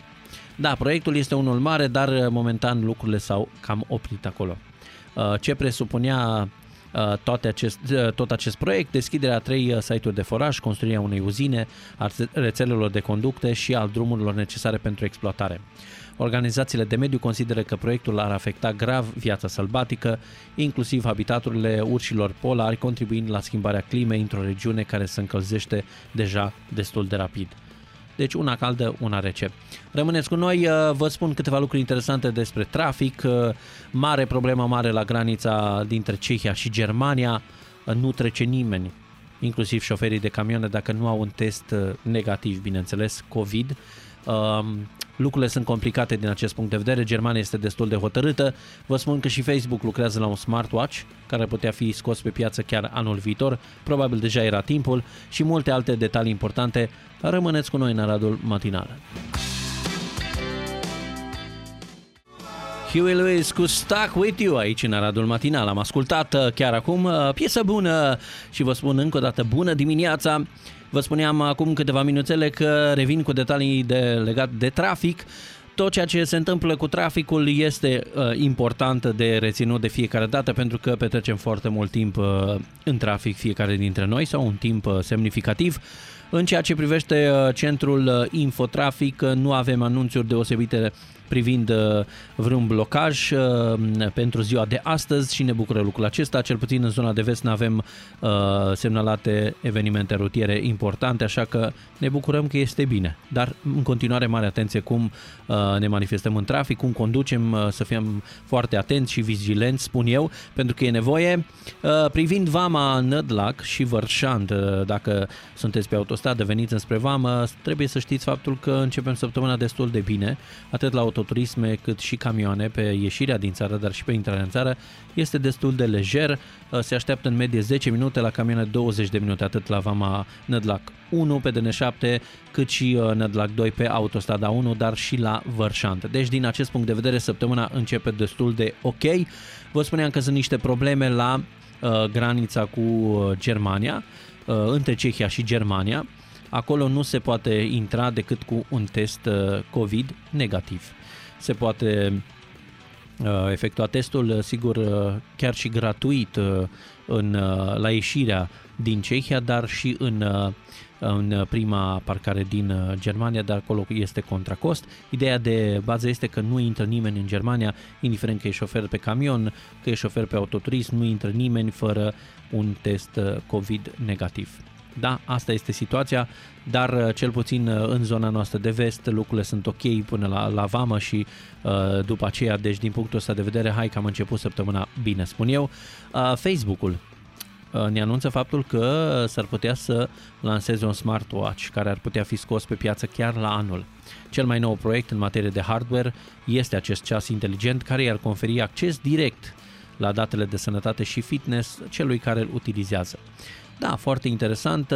A: Da, proiectul este unul mare, dar uh, momentan lucrurile s-au cam oprit acolo. Uh, ce presupunea uh, toate acest, tot acest proiect, deschiderea a trei site-uri de foraj, construirea unei uzine, a rețelelor de conducte și al drumurilor necesare pentru exploatare. Organizațiile de mediu consideră că proiectul ar afecta grav viața sălbatică, inclusiv habitaturile urșilor polari, contribuind la schimbarea climei într-o regiune care se încălzește deja destul de rapid. Deci una caldă, una rece. Rămâneți cu noi, uh, vă spun câteva lucruri interesante despre trafic. Uh, mare problemă mare la granița dintre Cehia și Germania. Uh, nu trece nimeni, inclusiv șoferii de camioane, dacă nu au un test negativ, bineînțeles, COVID. Um, lucrurile sunt complicate din acest punct de vedere, Germania este destul de hotărâtă. Vă spun că și Facebook lucrează la un smartwatch care putea fi scos pe piață chiar anul viitor, probabil deja era timpul și multe alte detalii importante. Rămâneți cu noi în Aradul Matinal. Huey Lewis cu Stuck With You aici în Aradul Matinal. Am ascultat uh, chiar acum uh, piesă bună și vă spun încă o dată bună dimineața. Vă spuneam acum câteva minuțele că revin cu detalii de, legat de trafic. Tot ceea ce se întâmplă cu traficul este uh, important de reținut de fiecare dată pentru că petrecem foarte mult timp uh, în trafic fiecare dintre noi sau un timp uh, semnificativ. În ceea ce privește uh, centrul uh, Infotrafic, uh, nu avem anunțuri deosebite privind uh, vreun blocaj uh, pentru ziua de astăzi și ne bucură lucrul acesta. Cel puțin în zona de vest nu avem uh, semnalate evenimente rutiere importante, așa că ne bucurăm că este bine. Dar în continuare mare atenție cum ne manifestăm în trafic, cum conducem, să fim foarte atenți și vigilenți, spun eu, pentru că e nevoie. Privind Vama Nădlac și Vărșand, dacă sunteți pe autostradă, veniți înspre Vamă, trebuie să știți faptul că începem săptămâna destul de bine, atât la auto autoturisme cât și camioane pe ieșirea din țară, dar și pe intrarea în țară, este destul de lejer. Uh, se așteaptă în medie 10 minute, la camioane 20 de minute, atât la Vama Nădlac 1 pe DN7, cât și uh, Nădlac 2 pe autostrada 1, dar și la Vărșant. Deci, din acest punct de vedere, săptămâna începe destul de ok. Vă spuneam că sunt niște probleme la uh, granița cu uh, Germania, uh, între Cehia și Germania. Acolo nu se poate intra decât cu un test COVID negativ se poate uh, efectua testul, uh, sigur, uh, chiar și gratuit în, la ieșirea din Cehia, dar și în, în prima parcare din Germania, dar acolo este contra cost. Ideea de bază este că nu intră nimeni în Germania, indiferent că e șofer pe camion, că e șofer pe autoturism, nu intră nimeni fără un test COVID negativ. Da, asta este situația, dar uh, cel puțin uh, în zona noastră de vest lucrurile sunt ok până la, la vamă și uh, după aceea, deci din punctul ăsta de vedere, hai că am început săptămâna bine, spun eu. Uh, Facebook-ul uh, ne anunță faptul că s-ar putea să lanseze un smartwatch care ar putea fi scos pe piață chiar la anul. Cel mai nou proiect în materie de hardware este acest ceas inteligent care i-ar conferi acces direct la datele de sănătate și fitness celui care îl utilizează. Da, foarte interesant.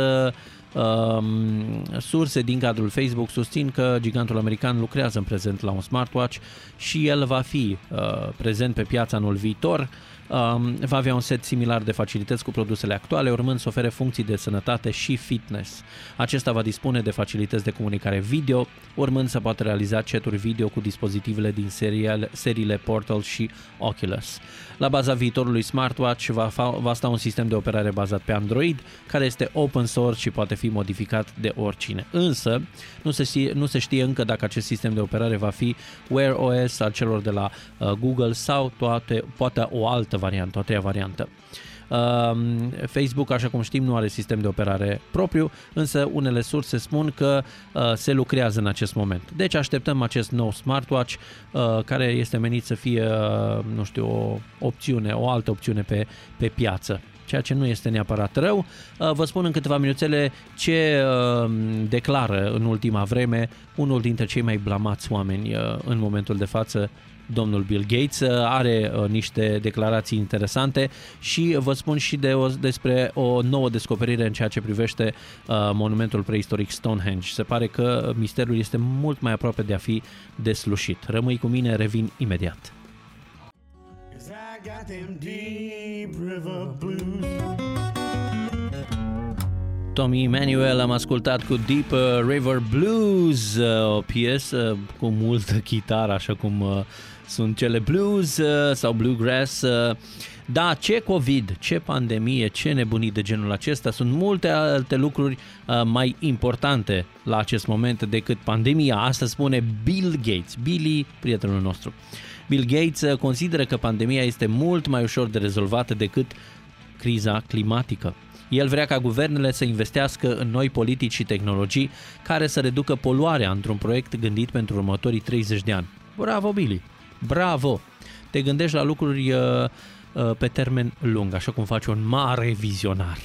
A: Um, surse din cadrul Facebook susțin că gigantul american lucrează în prezent la un smartwatch și el va fi uh, prezent pe piața anul viitor. Um, va avea un set similar de facilități cu produsele actuale, urmând să ofere funcții de sănătate și fitness. Acesta va dispune de facilități de comunicare video, urmând să poată realiza chaturi video cu dispozitivele din seriale, seriile Portal și Oculus. La baza viitorului smartwatch va, fa- va sta un sistem de operare bazat pe Android, care este open source și poate fi modificat de oricine. Însă, nu se, știe, nu se știe încă dacă acest sistem de operare va fi Wear OS al celor de la uh, Google sau toate, poate o altă variantă, o treia variantă. Um, Facebook, așa cum știm, nu are sistem de operare propriu, însă unele surse spun că uh, se lucrează în acest moment. Deci așteptăm acest nou smartwatch uh, care este menit să fie, uh, nu știu, o opțiune, o altă opțiune pe, pe piață ceea ce nu este neapărat rău. Vă spun în câteva minuțele ce declară în ultima vreme unul dintre cei mai blamați oameni în momentul de față domnul Bill Gates uh, are uh, niște declarații interesante și vă spun și de o, despre o nouă descoperire în ceea ce privește uh, monumentul preistoric Stonehenge. Se pare că misterul este mult mai aproape de a fi deslușit. Rămâi cu mine, revin imediat. Tommy Emanuel am ascultat cu Deep River Blues, o piesă cu multă chitară, așa cum sunt cele blues uh, sau bluegrass. Uh, da, ce COVID, ce pandemie, ce nebunii de genul acesta, sunt multe alte lucruri uh, mai importante la acest moment decât pandemia. Asta spune Bill Gates, Billy, prietenul nostru. Bill Gates consideră că pandemia este mult mai ușor de rezolvată decât criza climatică. El vrea ca guvernele să investească în noi politici și tehnologii care să reducă poluarea într-un proiect gândit pentru următorii 30 de ani. Bravo, Billy! Bravo! Te gândești la lucruri uh, uh, pe termen lung, așa cum faci un mare vizionar.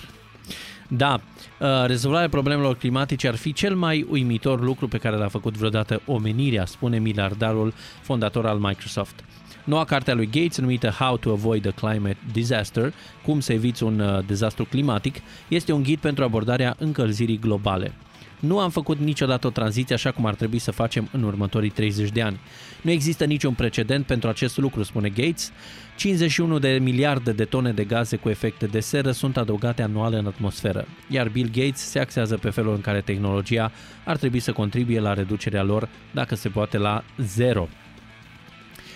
A: Da, uh, rezolvarea problemelor climatice ar fi cel mai uimitor lucru pe care l-a făcut vreodată omenirea, spune miliardarul fondator al Microsoft. Noua carte a lui Gates, numită How to Avoid a Climate Disaster, cum să eviți un uh, dezastru climatic, este un ghid pentru abordarea încălzirii globale. Nu am făcut niciodată o tranziție așa cum ar trebui să facem în următorii 30 de ani. Nu există niciun precedent pentru acest lucru, spune Gates. 51 de miliarde de tone de gaze cu efecte de seră sunt adăugate anual în atmosferă, iar Bill Gates se axează pe felul în care tehnologia ar trebui să contribuie la reducerea lor, dacă se poate, la zero.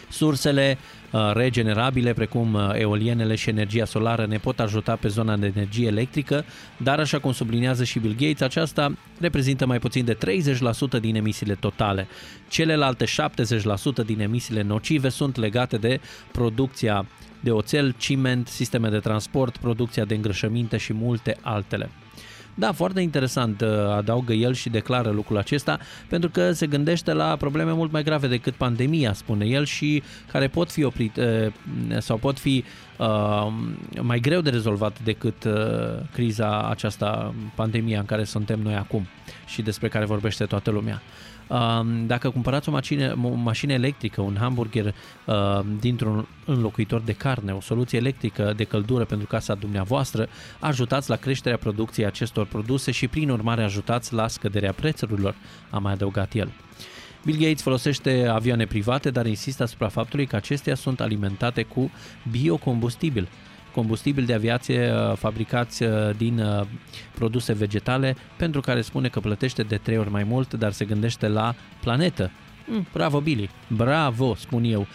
A: Sursele uh, regenerabile, precum uh, eolienele și energia solară, ne pot ajuta pe zona de energie electrică, dar așa cum subliniază și Bill Gates, aceasta reprezintă mai puțin de 30% din emisiile totale. Celelalte 70% din emisiile nocive sunt legate de producția de oțel, ciment, sisteme de transport, producția de îngrășăminte și multe altele. Da, foarte interesant, uh, adaugă el și declară lucrul acesta, pentru că se gândește la probleme mult mai grave decât pandemia, spune el, și care pot fi oprite uh, sau pot fi uh, mai greu de rezolvat decât uh, criza aceasta, pandemia în care suntem noi acum și despre care vorbește toată lumea. Dacă cumpărați o mașină, o mașină electrică, un hamburger dintr-un înlocuitor de carne, o soluție electrică de căldură pentru casa dumneavoastră, ajutați la creșterea producției acestor produse și prin urmare ajutați la scăderea prețurilor, a mai adăugat el. Bill Gates folosește avioane private, dar insistă asupra faptului că acestea sunt alimentate cu biocombustibil, combustibil de aviație uh, fabricați uh, din uh, produse vegetale, pentru care spune că plătește de trei ori mai mult, dar se gândește la planetă. Mm, bravo, Billy! Bravo, spun eu.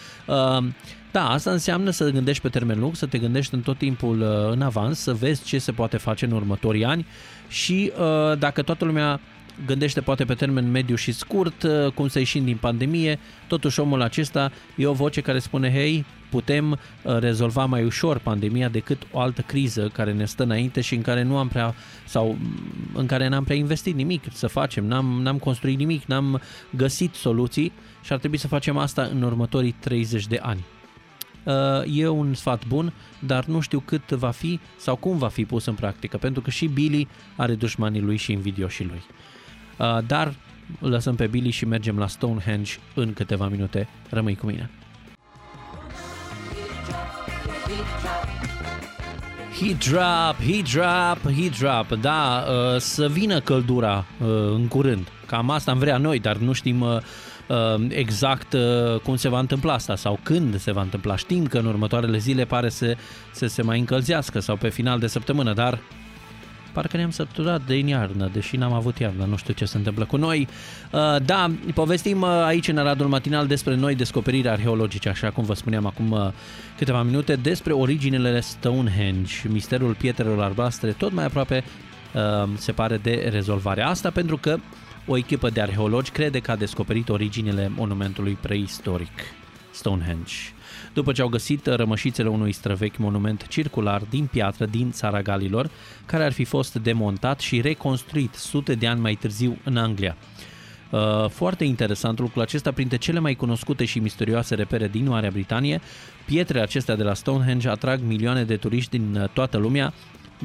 A: Da, asta înseamnă să gândești pe termen lung, să te gândești în tot timpul în avans, să vezi ce se poate face în următorii ani și dacă toată lumea gândește poate pe termen mediu și scurt, uh, cum să ieșim din pandemie, totuși omul acesta e o voce care spune, hei, putem uh, rezolva mai ușor pandemia decât o altă criză care ne stă înainte și în care nu am prea sau în care n-am prea investit nimic să facem, n-am, n-am construit nimic, n-am găsit soluții și ar trebui să facem asta în următorii 30 de ani. Uh, e un sfat bun, dar nu știu cât va fi sau cum va fi pus în practică, pentru că și Billy are dușmanii lui și invidioșii lui. Uh, dar lăsăm pe Billy și mergem la Stonehenge în câteva minute. Rămâi cu mine. Heat drop, heat drop, heat drop. Da, uh, să vină căldura uh, în curând. Cam asta am vrea noi, dar nu știm exact cum se va întâmpla asta sau când se va întâmpla. Știm că în următoarele zile pare să, să se mai încălzească sau pe final de săptămână, dar parcă ne-am săturat de iarnă, deși n-am avut iarnă, nu știu ce se întâmplă cu noi. Uh, da, povestim uh, aici în Aradul Matinal despre noi descoperiri arheologice, așa cum vă spuneam acum uh, câteva minute, despre originele Stonehenge, misterul pietrelor albastre, tot mai aproape se pare de rezolvare. Asta pentru că o echipă de arheologi crede că a descoperit originele monumentului preistoric Stonehenge după ce au găsit rămășițele unui străvechi monument circular din piatră din țara Galilor, care ar fi fost demontat și reconstruit sute de ani mai târziu în Anglia. Uh, foarte interesant lucrul acesta, printre cele mai cunoscute și misterioase repere din Marea Britanie, pietrele acestea de la Stonehenge atrag milioane de turiști din uh, toată lumea,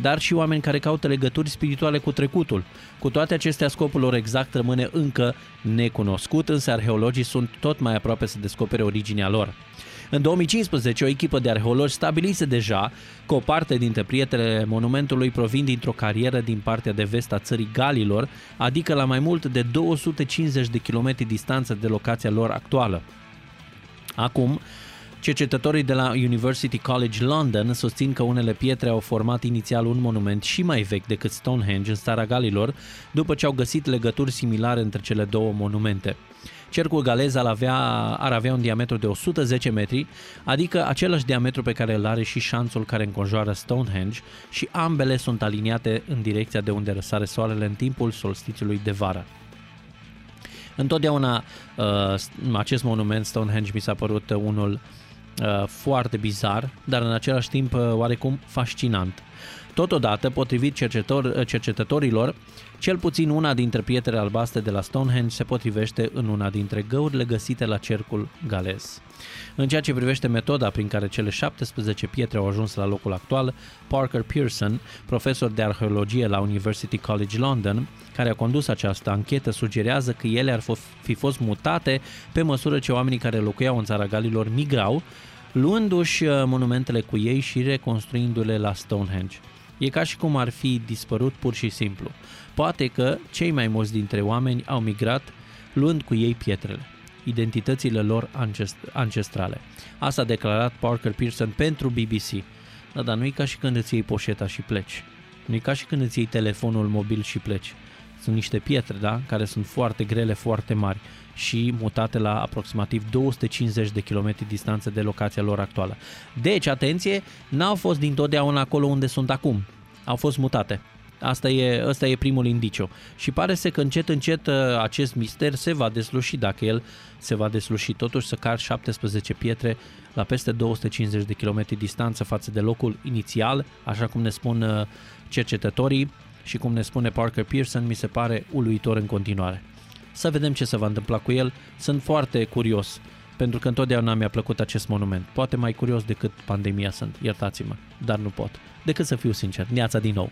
A: dar și oameni care caută legături spirituale cu trecutul. Cu toate acestea, scopul lor exact rămâne încă necunoscut, însă arheologii sunt tot mai aproape să descopere originea lor. În 2015, o echipă de arheologi stabilise deja că o parte dintre prietele monumentului provin dintr-o carieră din partea de vest a țării Galilor, adică la mai mult de 250 de kilometri distanță de locația lor actuală. Acum, Cercetătorii de la University College London susțin că unele pietre au format inițial un monument și mai vechi decât Stonehenge în Stara Galilor, după ce au găsit legături similare între cele două monumente. Cercul galez ar avea, ar avea un diametru de 110 metri, adică același diametru pe care îl are și șanțul care înconjoară Stonehenge și ambele sunt aliniate în direcția de unde răsare soarele în timpul solstițiului de vară. Întotdeauna uh, acest monument Stonehenge mi s-a părut unul uh, foarte bizar, dar în același timp uh, oarecum fascinant. Totodată, potrivit cercetător, cercetătorilor, cel puțin una dintre pietrele albastre de la Stonehenge se potrivește în una dintre găurile găsite la cercul galez. În ceea ce privește metoda prin care cele 17 pietre au ajuns la locul actual, Parker Pearson, profesor de arheologie la University College London, care a condus această anchetă, sugerează că ele ar fi fost mutate pe măsură ce oamenii care locuiau în țara Galilor migrau, luându-și uh, monumentele cu ei și reconstruindu-le la Stonehenge. E ca și cum ar fi dispărut pur și simplu. Poate că cei mai mulți dintre oameni au migrat luând cu ei pietrele, identitățile lor ancestrale. Asta a declarat Parker Pearson pentru BBC. Da, dar nu e ca și când îți iei poșeta și pleci. Nu e ca și când îți iei telefonul mobil și pleci. sunt niște pietre, da? Care sunt foarte grele, foarte mari și mutate la aproximativ 250 de kilometri distanță de locația lor actuală. Deci, atenție, n-au fost dintotdeauna acolo unde sunt acum. Au fost mutate. Asta e, asta e primul indiciu. Și pare să că încet, încet uh, acest mister se va desluși dacă el se va desluși. Totuși să car 17 pietre la peste 250 de km distanță față de locul inițial, așa cum ne spun uh, cercetătorii și cum ne spune Parker Pearson, mi se pare uluitor în continuare. Să vedem ce se va întâmpla cu el. Sunt foarte curios pentru că întotdeauna mi-a plăcut acest monument. Poate mai curios decât pandemia sunt, iertați-mă, dar nu pot. Decât să fiu sincer, neața din nou.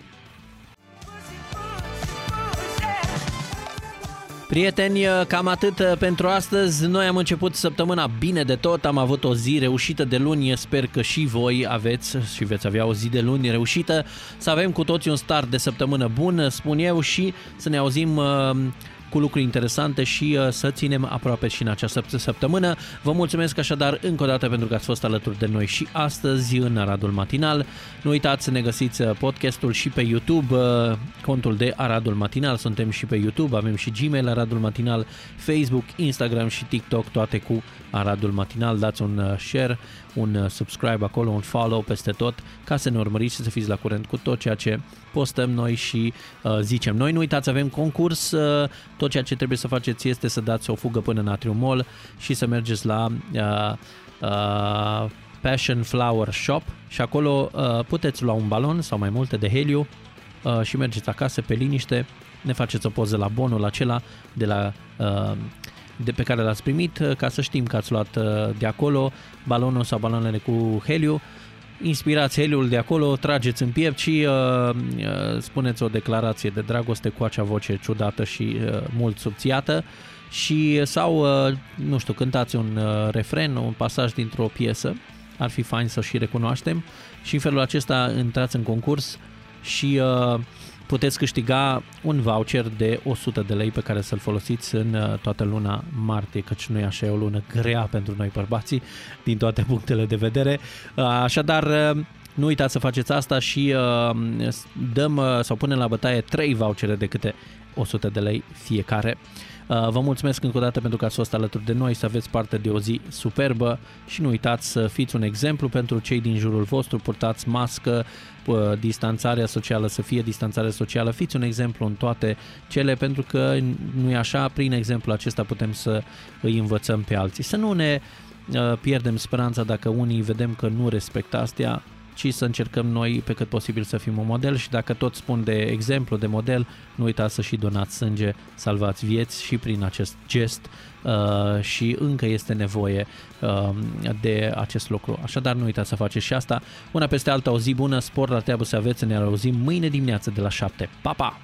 A: Prieteni, cam atât pentru astăzi. Noi am început săptămâna bine de tot, am avut o zi reușită de luni, sper că și voi aveți și veți avea o zi de luni reușită, să avem cu toții un start de săptămână bun, spun eu, și să ne auzim uh, cu lucruri interesante și uh, să ținem aproape și în această săptămână. Vă mulțumesc așadar încă o dată pentru că ați fost alături de noi și astăzi în Aradul Matinal. Nu uitați să ne găsiți uh, podcastul și pe YouTube, uh, contul de Aradul Matinal. Suntem și pe YouTube, avem și Gmail Aradul Matinal, Facebook, Instagram și TikTok, toate cu Aradul Matinal. Dați un share, un subscribe acolo, un follow peste tot ca să ne urmăriți și să fiți la curent cu tot ceea ce postăm noi și uh, zicem. Noi nu uitați, avem concurs, uh, tot ceea ce trebuie să faceți este să dați o fugă până în Atrium Mall și să mergeți la uh, uh, Passion Flower Shop și acolo uh, puteți lua un balon sau mai multe de heliu uh, și mergeți acasă pe liniște, ne faceți o poză la bonul acela de la uh, de pe care l-ați primit, uh, ca să știm că ați luat uh, de acolo balonul sau balonele cu heliu. Inspirați heliul de acolo, trageți în piept și uh, uh, spuneți o declarație de dragoste cu acea voce ciudată și uh, mult subțiată. Și sau, uh, nu știu, cântați un uh, refren, un pasaj dintr-o piesă, ar fi fain să și recunoaștem. Și în felul acesta intrați în concurs și uh, puteți câștiga un voucher de 100 de lei pe care să-l folosiți în uh, toată luna martie, căci nu e așa, e o lună grea pentru noi bărbații din toate punctele de vedere. Uh, așadar, uh, nu uitați să faceți asta și dăm sau punem la bătaie 3 vouchere de câte 100 de lei fiecare. Uh, vă mulțumesc încă o dată pentru că ați fost alături de noi, să aveți parte de o zi superbă și nu uitați să fiți un exemplu pentru cei din jurul vostru, purtați mască, uh, distanțarea socială să fie distanțare socială, fiți un exemplu în toate cele, pentru că nu e așa, prin exemplu acesta putem să îi învățăm pe alții. Să nu ne uh, pierdem speranța dacă unii vedem că nu respectă astea, ci să încercăm noi pe cât posibil să fim un model și dacă tot spun de exemplu, de model, nu uitați să și donați sânge, salvați vieți și prin acest gest uh, și încă este nevoie uh, de acest lucru. Așadar, nu uitați să faceți și asta. Una peste alta, o zi bună, spor la treabă să aveți, ne auzim mâine dimineață de la 7. Pa, pa!